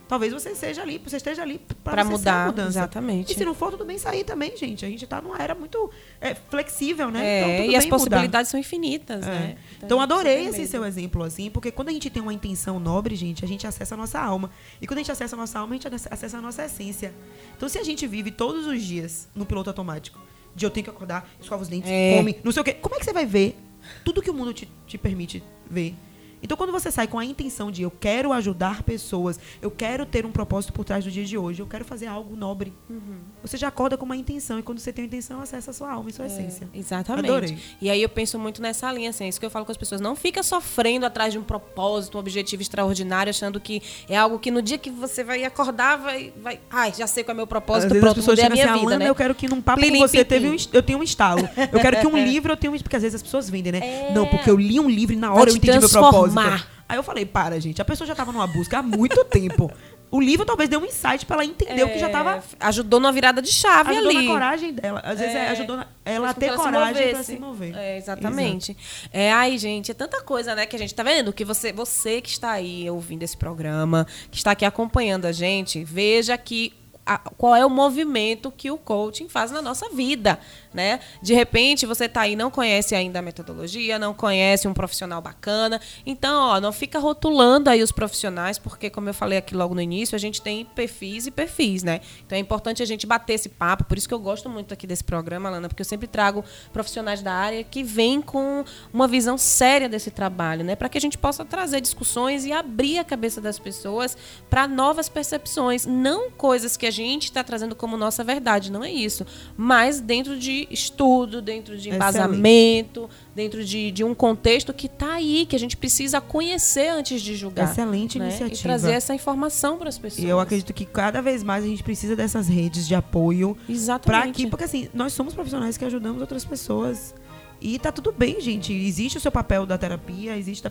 Talvez você seja ali, você esteja ali para mudar, exatamente. E se não for, tudo bem sair também, gente. A gente tá numa era muito é, flexível, né? É, Então, tudo e as mudar. possibilidades são infinitas, É. né? Então, gente adorei esse tem seu medo. exemplo, assim, porque quando a gente tem uma intenção nobre, gente, a gente acessa a nossa alma. E quando a gente acessa a nossa alma, a gente acessa a nossa essência. Então, se a gente vive todos os dias no piloto automático, de eu tenho que acordar, escova os dentes, É. come, não sei o quê, como é que você vai ver tudo que o mundo te, te permite ver? Então, quando você sai com a intenção de eu quero ajudar pessoas, eu quero ter um propósito por trás do dia de hoje, eu quero fazer algo nobre, Uhum. você já acorda com uma intenção. E quando você tem uma intenção, acessa a sua alma e sua essência. É, Exatamente. Adorei. E aí eu penso muito nessa linha, assim, é isso que eu falo com as pessoas. Não fica sofrendo atrás de um propósito, um objetivo extraordinário, achando que é algo que no dia que você vai acordar, vai. vai ai, já sei qual é o meu Às propósito, vezes pronto, as pessoas a minha assim, vida, né? eu quero que num papo Plim, com você teve um, eu tenho um estalo. Eu quero que um *laughs* livro, eu tenho um... Porque às vezes as pessoas vendem, né? É. Não, porque eu li um livro e na hora eu te entendi meu transformar. Propósito. Aí eu falei, para, gente. A pessoa já estava numa busca há muito *laughs* tempo. O livro talvez deu um insight para ela entender o que já estava... É, Ajudou numa virada de chave Ajudou ali. na coragem dela. Às vezes é, ajudou na- ela a ter coragem para se mover. É, exatamente. É, ai, gente, é tanta coisa, né, que a gente tá vendo que você, você que está aí ouvindo esse programa, que está aqui acompanhando a gente, veja que a- qual é o movimento que o coaching faz na nossa vida, né? De repente você tá aí não conhece ainda a metodologia, não conhece um profissional bacana, então, ó, não fica rotulando aí os profissionais, porque como eu falei aqui logo no início, a gente tem perfis e perfis, né? Então é importante a gente bater esse papo, por isso que eu gosto muito aqui desse programa, Lana, porque eu sempre trago profissionais da área que vêm com uma visão séria desse trabalho, né? Para que a gente possa trazer discussões e abrir a cabeça das pessoas para novas percepções, não coisas que a gente está trazendo como nossa verdade, não é isso, mas dentro de estudo, dentro de Excelente. embasamento, dentro de, de um contexto que está aí, que a gente precisa conhecer antes de julgar. Excelente né? iniciativa. E trazer essa informação para as pessoas. E eu acredito que cada vez mais a gente precisa dessas redes de apoio Exatamente. aqui, porque assim, nós somos profissionais que ajudamos outras pessoas. E tá tudo bem, gente. Existe o seu papel da terapia, existe da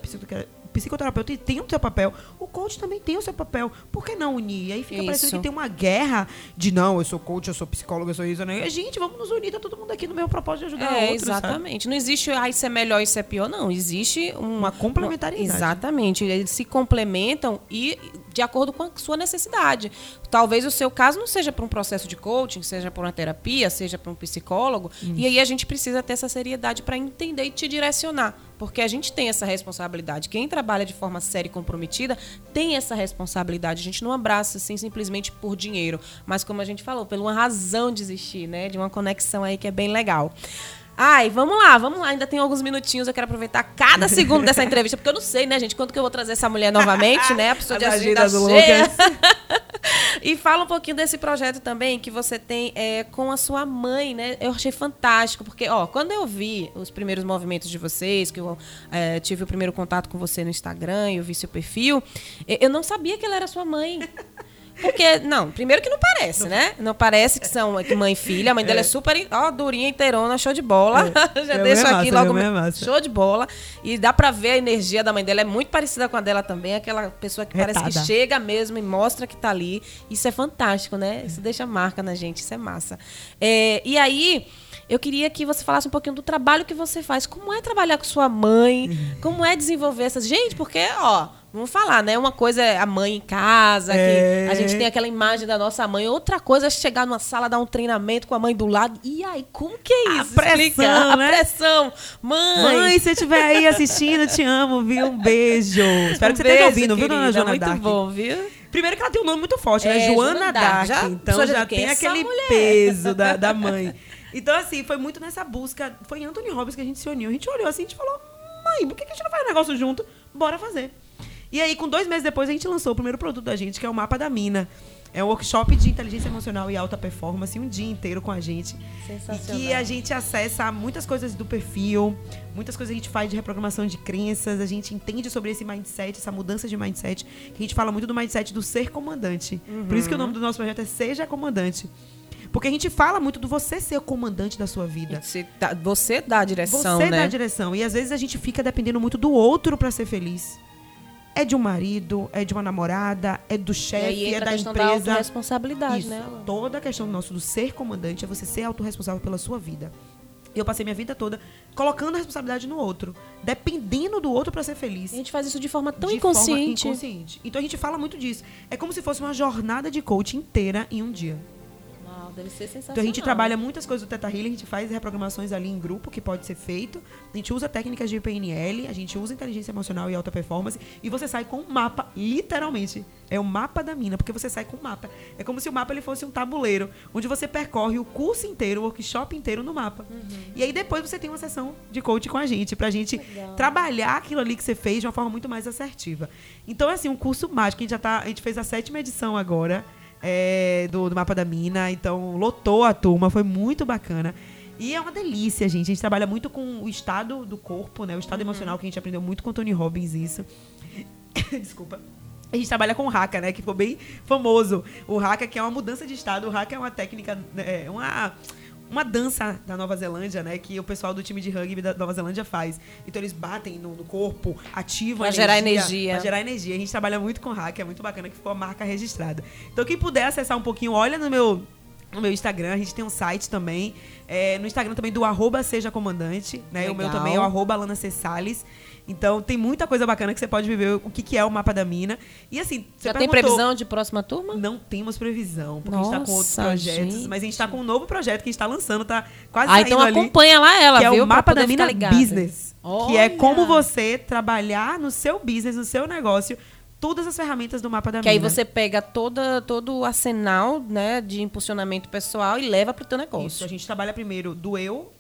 psicoterapeuta, tem o seu papel. O coach também tem o seu papel. Por que não unir? E aí fica parecendo Isso. que tem uma guerra de não, eu sou coach, eu sou psicóloga, eu sou isso, né? Gente, vamos nos unir, tá todo mundo aqui no meu propósito de ajudar É, outros. sabe? exatamente. Não existe, ah, isso é melhor, isso é pior, não. Existe um- Uma complementaridade. Exatamente. Eles se complementam e de acordo com a sua necessidade. Talvez o seu caso não seja para um processo de coaching, seja para uma terapia, seja para um psicólogo. E aí a gente precisa ter essa seriedade para entender e te direcionar. Porque a gente tem essa responsabilidade. Quem trabalha de forma séria e comprometida tem essa responsabilidade. A gente não abraça assim simplesmente por dinheiro, mas como a gente falou, por uma razão de existir, né? De uma conexão aí que é bem legal. Ai, vamos lá, vamos lá. Ainda tem alguns minutinhos. Eu quero aproveitar cada segundo dessa *laughs* entrevista, porque eu não sei, né, gente, quando que eu vou trazer essa mulher novamente, né? A pessoa de agenda cheia. *laughs* e fala um pouquinho desse projeto também que você tem é, com a sua mãe, né? Eu achei fantástico, porque, ó, quando eu vi os primeiros movimentos de vocês, que eu é, tive o primeiro contato com você no Instagram e eu vi seu perfil, eu não sabia que ela era sua mãe. Porque, não, primeiro que não parece, né? Não parece que são mãe e filha. A mãe dela é super, ó, durinha, inteirona, show de bola. *laughs* Já Minha deixo é aqui massa, logo. é. Show de bola. E dá pra ver a energia da mãe dela. É muito parecida com a dela também. Aquela pessoa que parece que Retada. chega mesmo e mostra que tá ali. Isso é fantástico, né? Isso deixa marca na gente. Isso é massa. É, e aí. Eu queria que você falasse um pouquinho do trabalho que você faz. Como é trabalhar com sua mãe? Como é desenvolver essas. Gente, porque, ó, vamos falar, né? Uma coisa é a mãe em casa, É. que a gente tem aquela imagem da nossa mãe. Outra coisa é chegar numa sala, dar um treinamento com a mãe do lado. E aí, como que é A isso? pressão, Explica. né? A pressão. Mãe. Mãe, se estiver aí assistindo, te amo, viu? Um beijo. Espero que você Um esteja ouvindo, viu, dona querida? Joana Muito Dark? bom, viu? Primeiro que ela tem um nome muito forte, né? É, Joana Joana Dark. Dark. Então já já tem é aquele mulher? peso da, da mãe. Então, assim, foi muito nessa busca. Foi em Anthony Robbins que a gente se uniu. A gente olhou assim, a gente falou, mãe, por que que a gente não faz um negócio junto? Bora fazer. E aí, com dois meses depois, a gente lançou o primeiro produto da gente, que é o Mapa da Mina. É um workshop de inteligência emocional e alta performance, um dia inteiro com a gente. Sensacional. E que a gente acessa muitas coisas do perfil, muitas coisas a gente faz de reprogramação de crenças, a gente entende sobre esse mindset, essa mudança de mindset, que a gente fala muito do mindset do ser comandante. Por isso que o nome do nosso projeto é Seja Comandante. Porque a gente fala muito do você ser o comandante da sua vida. Você dá, você dá a direção, Você né? dá a direção. E às vezes a gente fica dependendo muito do outro para ser feliz. É de um marido, é de uma namorada, é do chefe, é da a questão da empresa. autorresponsabilidade, Isso. né? Alan? Toda a questão nossa do ser comandante é você ser autorresponsável pela sua vida. Eu passei minha vida toda colocando a responsabilidade no outro, dependendo do outro para ser feliz. A gente faz isso de forma tão de inconsciente. Forma inconsciente. Então a gente fala muito disso. É como se fosse uma jornada de coaching inteira em um dia. Deve ser sensacional. Então a gente trabalha muitas coisas do Teta Healing, a gente faz reprogramações ali em grupo, que pode ser feito. A gente usa técnicas de PNL, a gente usa inteligência emocional e alta performance, e você sai com um mapa, literalmente. É o mapa da mina, porque você sai com um mapa. É como se o mapa ele fosse um tabuleiro, onde você percorre o curso inteiro, o workshop inteiro no mapa. E aí depois você tem uma sessão de coaching com a gente, pra gente trabalhar aquilo ali que você fez de uma forma muito mais assertiva. Então, é assim, um curso mágico. A gente já tá. A gente fez a sétima edição agora é, do, do Mapa da Mina. Então, lotou a turma, foi muito bacana. E é uma delícia, gente. A gente trabalha muito com o estado do corpo, né? O estado emocional, que a gente aprendeu muito com o Tony Robbins isso. *coughs* Desculpa. A gente trabalha com o Haka, né? Que ficou bem famoso. O Haka, que é uma mudança de estado. O Haka é uma técnica, né, é uma, uma dança da Nova Zelândia, né? Que o pessoal do time de rugby da Nova Zelândia faz. Então eles batem no, no corpo, ativam Pra a gerar energia. energia. Pra gerar energia. A gente trabalha muito com Haka, é muito bacana, que ficou a marca registrada. Então quem puder acessar um pouquinho, olha no meu no meu Instagram, a gente tem um site também. É, no Instagram também do arroba Seja Comandante, né? O meu Legal. também é o arroba Alana C. Salles. Então tem muita coisa bacana que você pode viver o que, que é o mapa da mina. E assim, você Já tem previsão de próxima turma? Não temos previsão, porque a gente tá com outros Nossa, projetos. gente. Mas a gente tá com um novo projeto que a gente tá lançando, tá quase Ah, então ali, acompanha lá ela, que é viu? o Pra mapa da mina business. Que é Olha! como você trabalhar no seu business, no seu negócio, todas as ferramentas do mapa da Que aí mina. você pega toda, todo o arsenal né, de impulsionamento pessoal e leva pro teu Isso, negócio. a gente trabalha primeiro do eu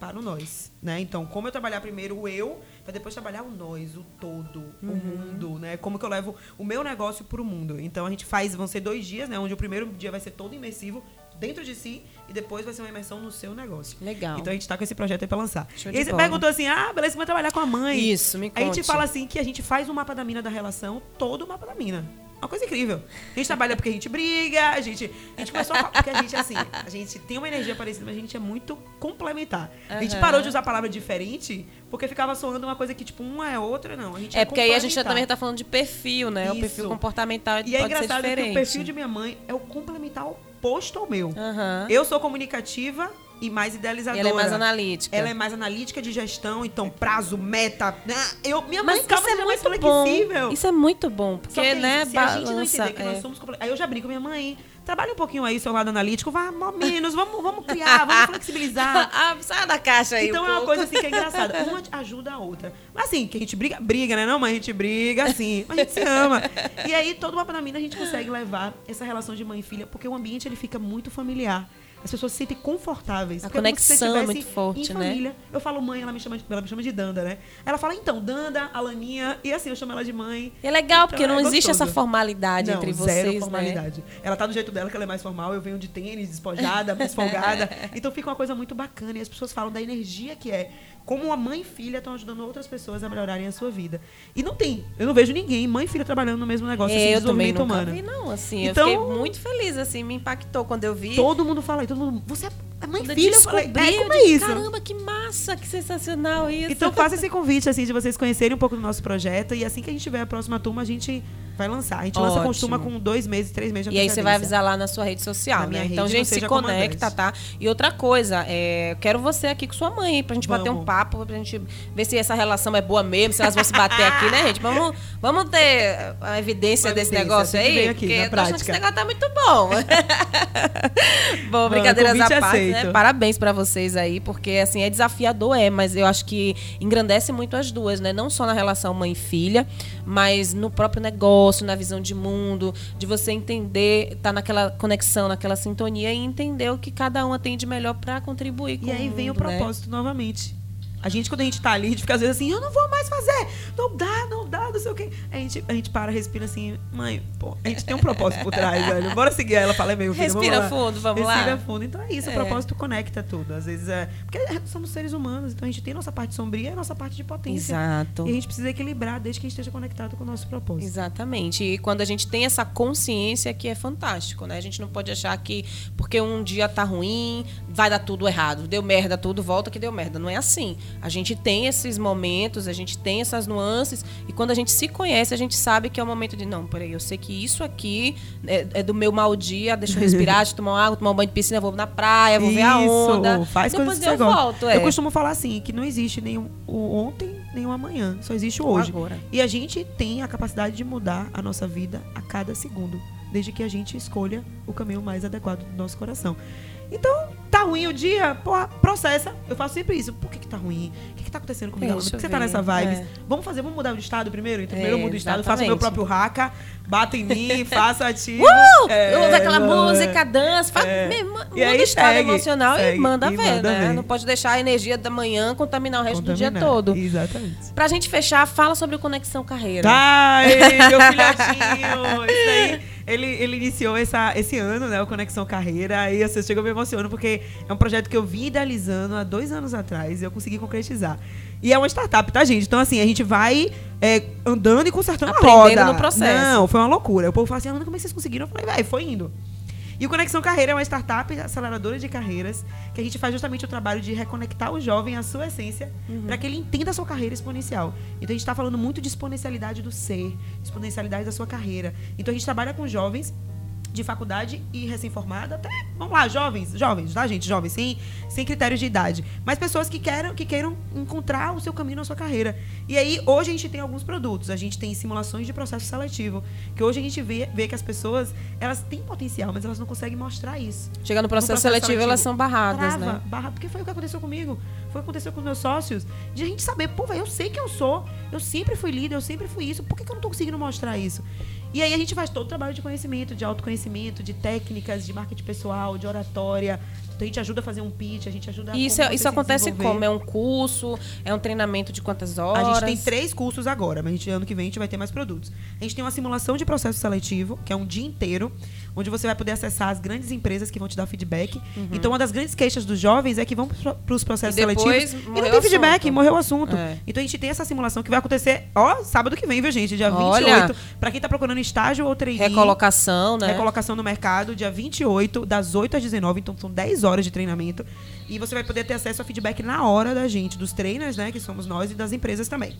para o nós, né? Então, como eu trabalhar primeiro o eu, para depois trabalhar o nós, o todo, o Uhum. mundo, né? Como que eu levo o meu negócio para o mundo. Então, a gente faz, vão ser dois dias, né? Onde o primeiro dia vai ser todo imersivo dentro de si e depois vai ser uma imersão no seu negócio. Legal. Então, a gente tá com esse projeto aí para lançar. Show e aí você bola. perguntou assim, ah, beleza, você vai trabalhar com a mãe. Isso, me Aí a gente fala assim que a gente faz o mapa da mina da relação, todo o mapa da mina. Uma coisa incrível. A gente trabalha porque a gente briga, a gente, a gente começou a porque a gente assim, a gente tem uma energia parecida, mas a gente é muito complementar. A gente parou de usar a palavra diferente porque ficava soando uma coisa que tipo uma é outra, não. A gente É porque aí a gente também tá falando de perfil, né? O perfil Isso. comportamental E é pode ser engraçado diferente. que o perfil de minha mãe é o complementar oposto ao meu. Aham. Eu sou comunicativa e mais idealizadora. ela é mais analítica. Ela é mais analítica de gestão, então prazo, meta. né? Eu, minha mãe Mas calma, isso é mãe muito bom. flexível. Isso é muito bom, porque, que, né, se a gente não balança. entender que nós é. somos comple- Aí eu já brinco com minha mãe. Trabalha um pouquinho aí, seu lado analítico, vá menos, vamos, vamos criar, vamos flexibilizar. *laughs* ah, sai da caixa aí Então um é uma pouco. coisa assim que é engraçada. *laughs* Uma ajuda a outra. Mas assim, que a gente briga, briga, né? Não, mas a gente briga assim, mas a gente se ama. E aí, todo mapa da mina, a gente consegue levar essa relação de mãe e filha, porque o ambiente ele fica muito familiar. As pessoas se sentem confortáveis. A Porque é conexão é muito forte, né? Eu falo mãe, ela me chama de, ela me chama de Danda, né? Ela fala, então, Danda, Alaninha, e assim, eu chamo ela de mãe. E é legal, porque Então, não é existe gostoso. essa formalidade Não, entre zero vocês, né? formalidade. Ela tá do jeito dela, que ela é mais formal. Eu venho de tênis, despojada, mais *laughs* folgada. Então fica uma coisa muito bacana. E as pessoas falam da energia que é. Como uma mãe e filha estão ajudando outras pessoas a melhorarem a sua vida. E não tem. Eu não vejo ninguém, mãe e filha, trabalhando no mesmo negócio assim, É, eu também desenvolvimento nunca humano. vi, não, assim. Então- eu fiquei muito feliz, assim, me impactou quando eu vi. Todo mundo fala todo mundo. Você é mãe Quando filha? Eu falei, é, como é isso? Caramba, que massa, que sensacional isso. Então faça esse convite, assim, de vocês conhecerem um pouco do nosso projeto. E assim que a gente tiver a próxima turma, a gente vai lançar. A gente lança Ótimo. costuma com dois meses, três meses de E aí você vai avisar lá na sua rede social, né? rede, Então, não gente, se conecta, tá? E outra coisa, é, quero você aqui com sua mãe, pra gente bater um Vamos. papo, pra gente ver se essa relação é boa mesmo, se elas vão se bater aqui, né, gente? Vamos, vamos ter a evidência Uma desse evidência, negócio aí, aqui, porque eu tô achando que esse negócio tá muito bom. *laughs* bom, brincadeiras à parte, né? Parabéns pra vocês aí, porque, assim, é desafiador, é, mas eu acho que engrandece muito as duas, né? Não só na relação mãe e filha, mas no próprio negócio, na visão de mundo, de você entender, tá naquela conexão, naquela sintonia e entender o que cada uma tem de melhor pra contribuir com E aí vem o mundo, né? propósito novamente. A gente, quando a gente tá ali, a gente fica às vezes assim, eu não vou mais fazer, não dá, não dá, não sei o quê. A gente, a gente para, respira assim, mãe, pô, a gente tem um propósito por trás, velho. Bora seguir ela, fala, é meu filho, Respira vamos fundo, vamos lá. Respira fundo. Então é isso, É. o propósito conecta tudo. Às vezes é. Porque somos seres humanos, então a gente tem nossa parte sombria e a nossa parte de potência. Exato. E a gente precisa equilibrar desde que a gente esteja conectado com o nosso propósito. Exatamente. E quando a gente tem essa consciência que é fantástico, né? A gente não pode achar que porque um dia tá ruim, vai dar tudo errado. Deu merda tudo, volta que deu merda. Não é assim. A gente tem esses momentos, a gente tem essas nuances, e quando a gente se conhece, a gente sabe que é o momento de, não, peraí, eu sei que isso aqui é, é do meu mau dia, deixa eu respirar, *laughs* deixa eu tomar água, tomar um banho de piscina, vou na praia, vou ver a onda. Faz Depois eu volto, é. Eu costumo falar assim, que não existe nenhum o ontem, nem o amanhã. Só existe o O hoje. agora. E a gente tem a capacidade de mudar a nossa vida a cada segundo. Desde que a gente escolha o caminho mais adequado do nosso coração. Então, tá ruim o dia? Pô, processa. Eu faço sempre isso. Por que, que tá ruim? O que, que tá acontecendo comigo? Por que você tá nessa vibe? É. Vamos fazer, vamos mudar de estado primeiro? Então, primeiro eu mudo de estado, faço o meu próprio raca, bato em mim, *laughs* faço ativo. Uh! É, usa aquela música, dança, faz, É. me- muda aí o estado segue, emocional segue, e manda e ver, manda né? ver. Não pode deixar a energia da manhã contaminar o resto do dia Contaminar. todo. Exatamente. Pra gente fechar, fala sobre o Conexão Carreira. Ai, meu filhotinho! Isso aí, ele, ele iniciou essa, esse ano, né, o Conexão Carreira, e você chegou me emocionando, porque é um projeto que eu vim idealizando há dois anos atrás e eu consegui concretizar. E é uma startup, tá, gente? Então, assim, a gente vai é, andando e consertando Aprendendo a roda. no processo. Não, foi uma loucura. O povo fala assim, Ana, como é que vocês conseguiram? Eu falei, vai, foi indo. E o Conexão Carreira é uma startup aceleradora de carreiras que a gente faz justamente o trabalho de reconectar o jovem à sua essência para que ele entenda a sua carreira exponencial. Então a gente está falando muito de exponencialidade do ser, exponencialidade da sua carreira. Então a gente trabalha com jovens de faculdade e recém-formada, até, vamos lá, jovens, jovens, tá, gente? Jovens, sem, sem critérios de idade. Mas pessoas que queiram, que queiram encontrar o seu caminho na sua carreira. E aí, hoje a gente tem alguns produtos. A gente tem simulações de processo seletivo. Que hoje a gente vê, vê que as pessoas, elas têm potencial, mas elas não conseguem mostrar isso. Chega no processo, No processo seletivo, seletivo, elas são barradas, Trava, né? barra, porque foi o que aconteceu comigo. Foi o que aconteceu com os meus sócios. De a gente saber, pô, velho, eu sei que eu sou. Eu sempre fui líder, eu sempre fui isso. Por que, que eu não tô conseguindo mostrar isso? E aí a gente faz todo o trabalho de conhecimento, de autoconhecimento, de técnicas, de marketing pessoal, de oratória. Então a gente ajuda a fazer um pitch, a gente ajuda a E isso, como isso acontece como? É um curso? É um treinamento de quantas horas? A gente tem três cursos agora, mas a gente, ano que vem a gente vai ter mais produtos. A gente tem uma simulação de processo seletivo, que é um dia inteiro, onde você vai poder acessar as grandes empresas que vão te dar feedback. Então, uma das grandes queixas dos jovens é que vão para os processos Uhum. E seletivos e não tem feedback, assunto. morreu o assunto. É. Então, a gente tem essa simulação que vai acontecer, ó, sábado que vem, viu, gente? Dia 28. Olha. Para quem tá procurando estágio ou trainee. Recolocação, né? Recolocação no mercado, dia 28, das 8 às 19, então são 10 horas de treinamento. E você vai poder ter acesso ao feedback na hora da gente, dos trainers, né, que somos nós, e das empresas também.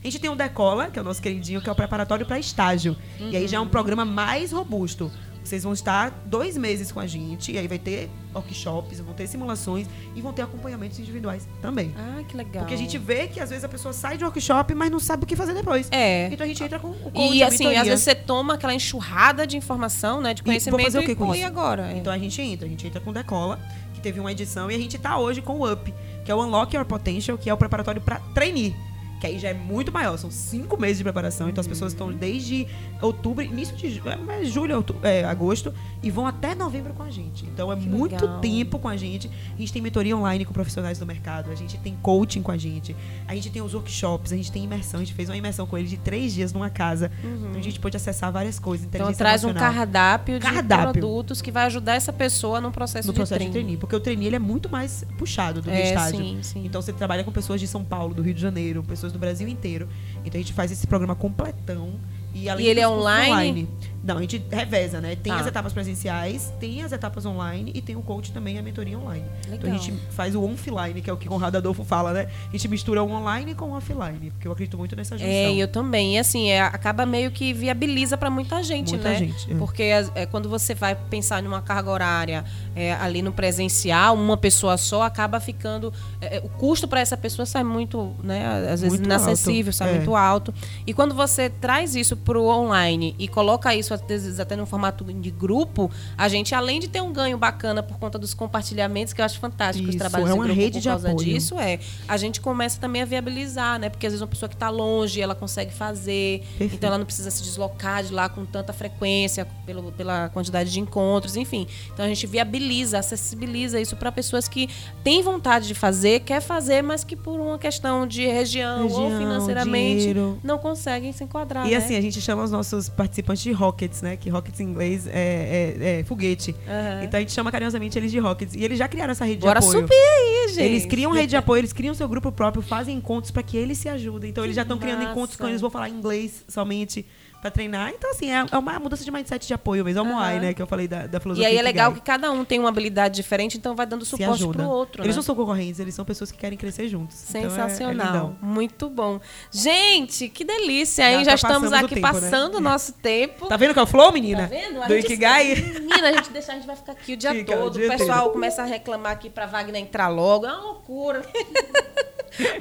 A gente tem o Decola, que é o nosso queridinho, que é o preparatório para estágio. E aí já é um programa mais robusto. Vocês vão estar dois meses com a gente, e aí vai ter workshops, vão ter simulações e vão ter acompanhamentos individuais também. Ah, que legal. Porque a gente vê que às vezes a pessoa sai de workshop, mas não sabe o que fazer depois. É. Então a gente entra com o coach, E assim, às vezes você toma aquela enxurrada de informação, né? De E conhecimento fazer o que e com e isso? agora? É. Então a gente entra, a gente entra com o Decola, que teve uma edição, e a gente tá hoje com o UP, que é o Unlock Your Potential, que é o preparatório para trainee. Que aí já é muito maior, são cinco meses de preparação, então as pessoas estão desde outubro, início de ju- é, julho, outu- é, agosto, e vão até novembro com a gente. Então é Que muito legal. tempo com a gente. A gente tem mentoria online com profissionais do mercado, a gente tem coaching com a gente, a gente tem os workshops, a gente tem imersão, a gente fez uma imersão com ele de três dias numa casa. Então a gente pôde acessar várias coisas. Então traz um emocional. cardápio de Cardápio. produtos que vai ajudar essa pessoa no processo no de processo de treino. trainee, porque o trainee ele é muito mais puxado do que É, estágio. sim, sim. Então você trabalha com pessoas de São Paulo, do Rio de Janeiro, pessoas do Brasil inteiro. Então a gente faz esse programa completão. E, além E ele é cursos online? Não, a gente reveza, né? Tem Tá. as etapas presenciais, tem as etapas online e tem o coach também, a mentoria online. Então Legal. a gente faz o offline, que é o que o Conrado Adolfo fala, né? A gente mistura o online com o offline, porque eu acredito muito nessa junção. É, eu também. E assim, é, acaba meio que viabiliza para muita gente, Muita né? gente, é. Porque as- é, quando você vai pensar numa carga horária é, ali no presencial, uma pessoa só, acaba ficando. é, é, o custo para essa pessoa sai muito, né? Às vezes Muito inacessível, alto, sai é. muito alto. E quando você traz isso pro online e coloca isso, às vezes, até no formato de grupo, a gente, além de ter um ganho bacana por conta dos compartilhamentos, que eu acho fantástico os Isso, trabalhos é uma grupo rede por de causa apoio. disso, é. A gente começa também a viabilizar, né? Porque às vezes uma pessoa que está longe, ela consegue fazer. Perfeito. Então ela não precisa se deslocar de lá com tanta frequência, pelo, pela quantidade de encontros, enfim. Então a gente viabiliza, acessibiliza isso para pessoas que têm vontade de fazer, quer fazer, mas que por uma questão de região, ou Região, financeiramente dinheiro. não conseguem se enquadrar. E né? assim, a gente chama os nossos participantes de rockets, né? Que rockets em inglês é, é- é foguete. Aham. Então a gente chama carinhosamente eles de rockets. E eles já criaram essa rede Bora de apoio. subir aí, gente. Eles criam rede de apoio, eles criam seu grupo próprio, fazem encontros para que eles se ajudem. Então, eles já estão criando encontros com eles vão falar inglês somente para treinar. Então, assim, é é uma mudança de mindset de apoio mesmo. É o Moai, Aham. né? Que eu falei da, da E filosofia. aí é legal Ikigai. que cada um tem uma habilidade diferente, então vai dando suporte pro outro, Eles né? não são concorrentes, eles são pessoas que querem crescer juntos. Então, é- é Sensacional. Muito bom. Gente, que delícia, hein? Já Já, tá estamos aqui tempo, né? passando o nosso tempo. Tá vendo que é o flow, menina? Tá vendo? A Do gente- Ikigai? *laughs* Menina, a gente deixar, a gente vai ficar aqui o dia Fica o todo. dia o pessoal inteiro. começa a reclamar aqui pra Wagner entrar logo. É uma loucura. *laughs*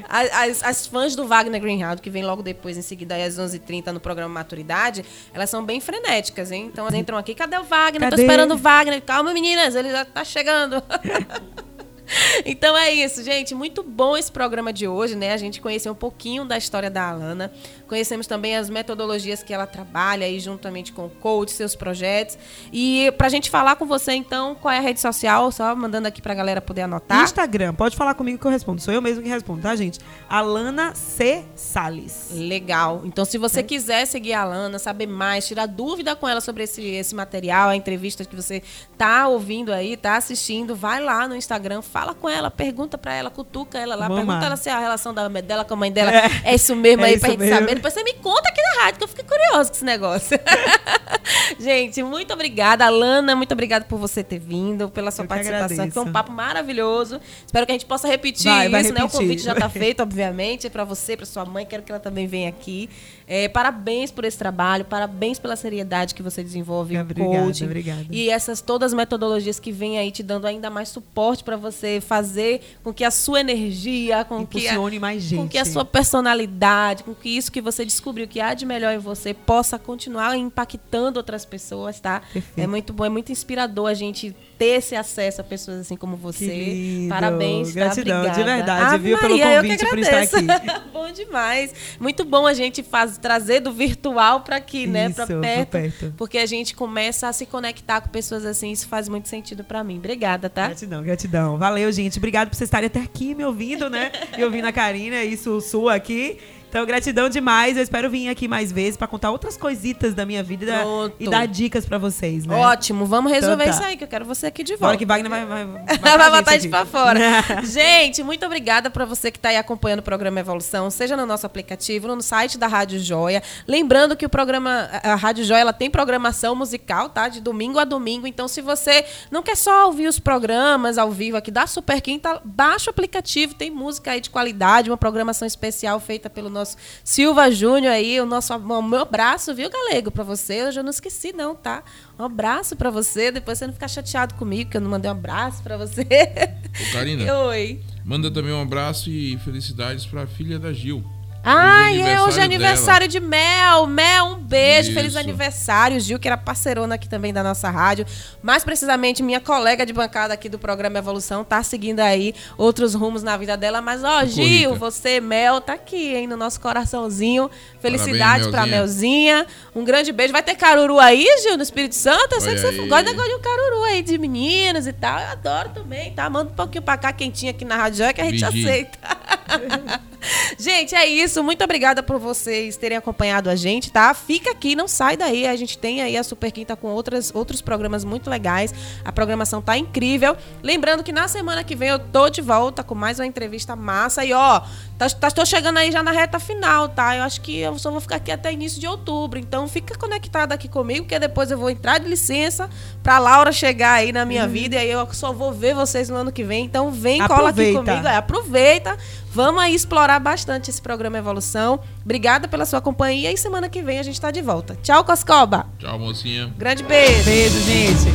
As, as- fãs do Wagner Greenhalgh, que vem logo depois, em seguida, às 11h30 no programa Maturidade, elas são bem frenéticas, hein? Então elas entram aqui, cadê o Wagner? Tô Cadê? esperando o Wagner. Calma, meninas, ele já tá chegando. *laughs* *laughs* Então é isso, gente. Muito bom esse programa de hoje, né? A gente conheceu um pouquinho da história da Alana. Conhecemos também as metodologias que ela trabalha aí juntamente com o coach, seus projetos. E pra gente falar com você, então, qual é a rede social? Só mandando aqui pra galera poder anotar. Instagram, pode falar comigo que eu respondo. Sou eu mesmo que respondo, tá, gente? Alana C. Salles. Legal. Então, se você É. quiser seguir a Alana, saber mais, tirar dúvida com ela sobre esse, esse material, a entrevista que você tá ouvindo aí, tá assistindo, vai lá no Instagram, fala com ela, pergunta pra ela, cutuca ela lá, Vamos pergunta lá. ela se a relação da, dela com a mãe dela É. é, isso mesmo É aí isso pra gente mesmo. saber. Depois você me conta aqui na rádio, que eu fiquei curioso com esse negócio. *laughs* gente, muito obrigada. Alana, muito obrigada por você ter vindo, pela sua Eu que participação. Foi um papo maravilhoso. Espero que a gente possa repetir Vai, vai isso, né? O repetir. convite já tá *laughs* feito, obviamente, para você, para sua mãe. Quero que ela também venha aqui. É, parabéns por esse trabalho, parabéns pela seriedade que você desenvolve Obrigada, coaching. obrigada. E essas todas as metodologias que vêm aí te dando ainda mais suporte para você fazer com que a sua energia, com que a, mais gente. com que a sua personalidade, com que isso que você descobriu que há de melhor em você possa continuar impactando outras pessoas, tá? Perfeito. É muito bom, é muito inspirador a gente ter esse acesso a pessoas assim como você. Lindo. Parabéns, tá? Gratidão, de Obrigada. verdade, Ave viu, pelo Maria, que convite por estar agradeço. *laughs* bom demais. Muito bom a gente faz, trazer do virtual para aqui, né? Para Isso, pra perto, perto. Porque a gente começa a se conectar com pessoas assim, isso faz muito sentido para mim. Obrigada, tá? Gratidão, gratidão. Valeu, gente. Obrigado por vocês estarem até aqui me ouvindo, né? E ouvindo a Karina e Sussu aqui. Então, gratidão demais. Eu espero vir aqui mais vezes pra contar outras coisitas da minha vida e dar- Pronto. e dar dicas pra vocês, né? Ótimo, vamos resolver Então tá. isso aí, que eu quero você aqui de volta. Bora que Wagner vai, vai, *laughs* vai, Vai botar aqui. pra fora. *laughs* gente, muito obrigada pra você que tá aí acompanhando o programa Evolução, seja no nosso aplicativo, no site da Rádio Joia. Lembrando que o programa, a a Rádio Joia, ela tem programação musical, tá? De domingo a domingo. Então, se você não quer só ouvir os programas ao vivo aqui da Super Quinta, baixa o aplicativo, tem música aí de qualidade, uma programação especial feita pelo nosso Silva Júnior aí, o nosso o meu abraço, viu, Galego, pra você. Hoje eu não esqueci não, tá? Um abraço pra você, depois você não ficar chateado comigo que eu não mandei um abraço pra você. Ô, Karina, *laughs* Oi. manda também um abraço e felicidades pra filha da Gil. Ai, Hoje é hoje é aniversário aniversário de Mel. Mel, um beijo. Feliz Isso. aniversário. Gil, que era parceirona aqui também da nossa rádio. Mais precisamente, minha colega de bancada aqui do programa Evolução tá seguindo aí outros rumos na vida dela. Mas, ó, Gil, você, Mel, tá aqui, hein, no nosso coraçãozinho. Felicidade Parabéns, pra Melzinha. Um grande beijo. Vai ter caruru aí, Gil, no Espírito Santo? Eu sei que você aí. gosta de um caruru aí de meninos e tal. Eu adoro também, tá? Manda um pouquinho pra cá, quentinho aqui na Rádio Joia, que a gente Vigia. aceita. *laughs* *laughs* gente, é isso. Muito obrigada por vocês terem acompanhado a gente, tá? Fica aqui, não sai daí. A gente tem aí a Super Quinta com outras, outros programas muito legais. A programação tá incrível. Lembrando que na semana que vem eu tô de volta com mais uma entrevista massa. E ó, tá, tá- tô chegando aí já na reta final, tá? Eu acho que eu só vou ficar aqui até início de outubro. Então fica conectado aqui comigo, que depois eu vou entrar de licença pra Laura chegar aí na minha vida. E aí eu só vou ver vocês no ano que vem. Então vem, cola aqui Aproveita. comigo. É, aproveita. Vamos aí explorar bastante esse programa Evolução. Obrigada pela sua companhia e semana que vem a gente tá de volta. Tchau, Coscoba. Tchau, mocinha. Grande beijo. Beijo, gente.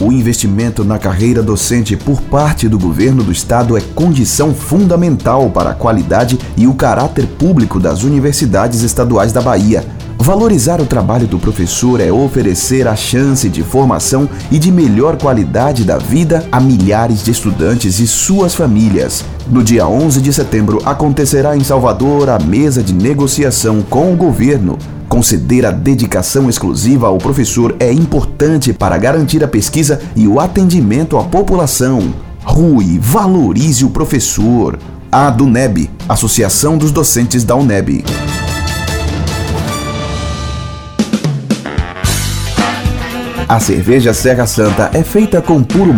O investimento na carreira docente por parte do governo do estado é condição fundamental para a qualidade e o caráter público das universidades estaduais da Bahia. Valorizar o trabalho do professor é oferecer a chance de formação e de melhor qualidade da vida a milhares de estudantes e suas famílias. No dia 11 de setembro acontecerá em Salvador a mesa de negociação com o governo. Conceder a dedicação exclusiva ao professor é importante para garantir a pesquisa e o atendimento à população. Rui, valorize o professor. A DUNEB, Associação dos Docentes da UNEB. A cerveja Serra Santa é feita com puro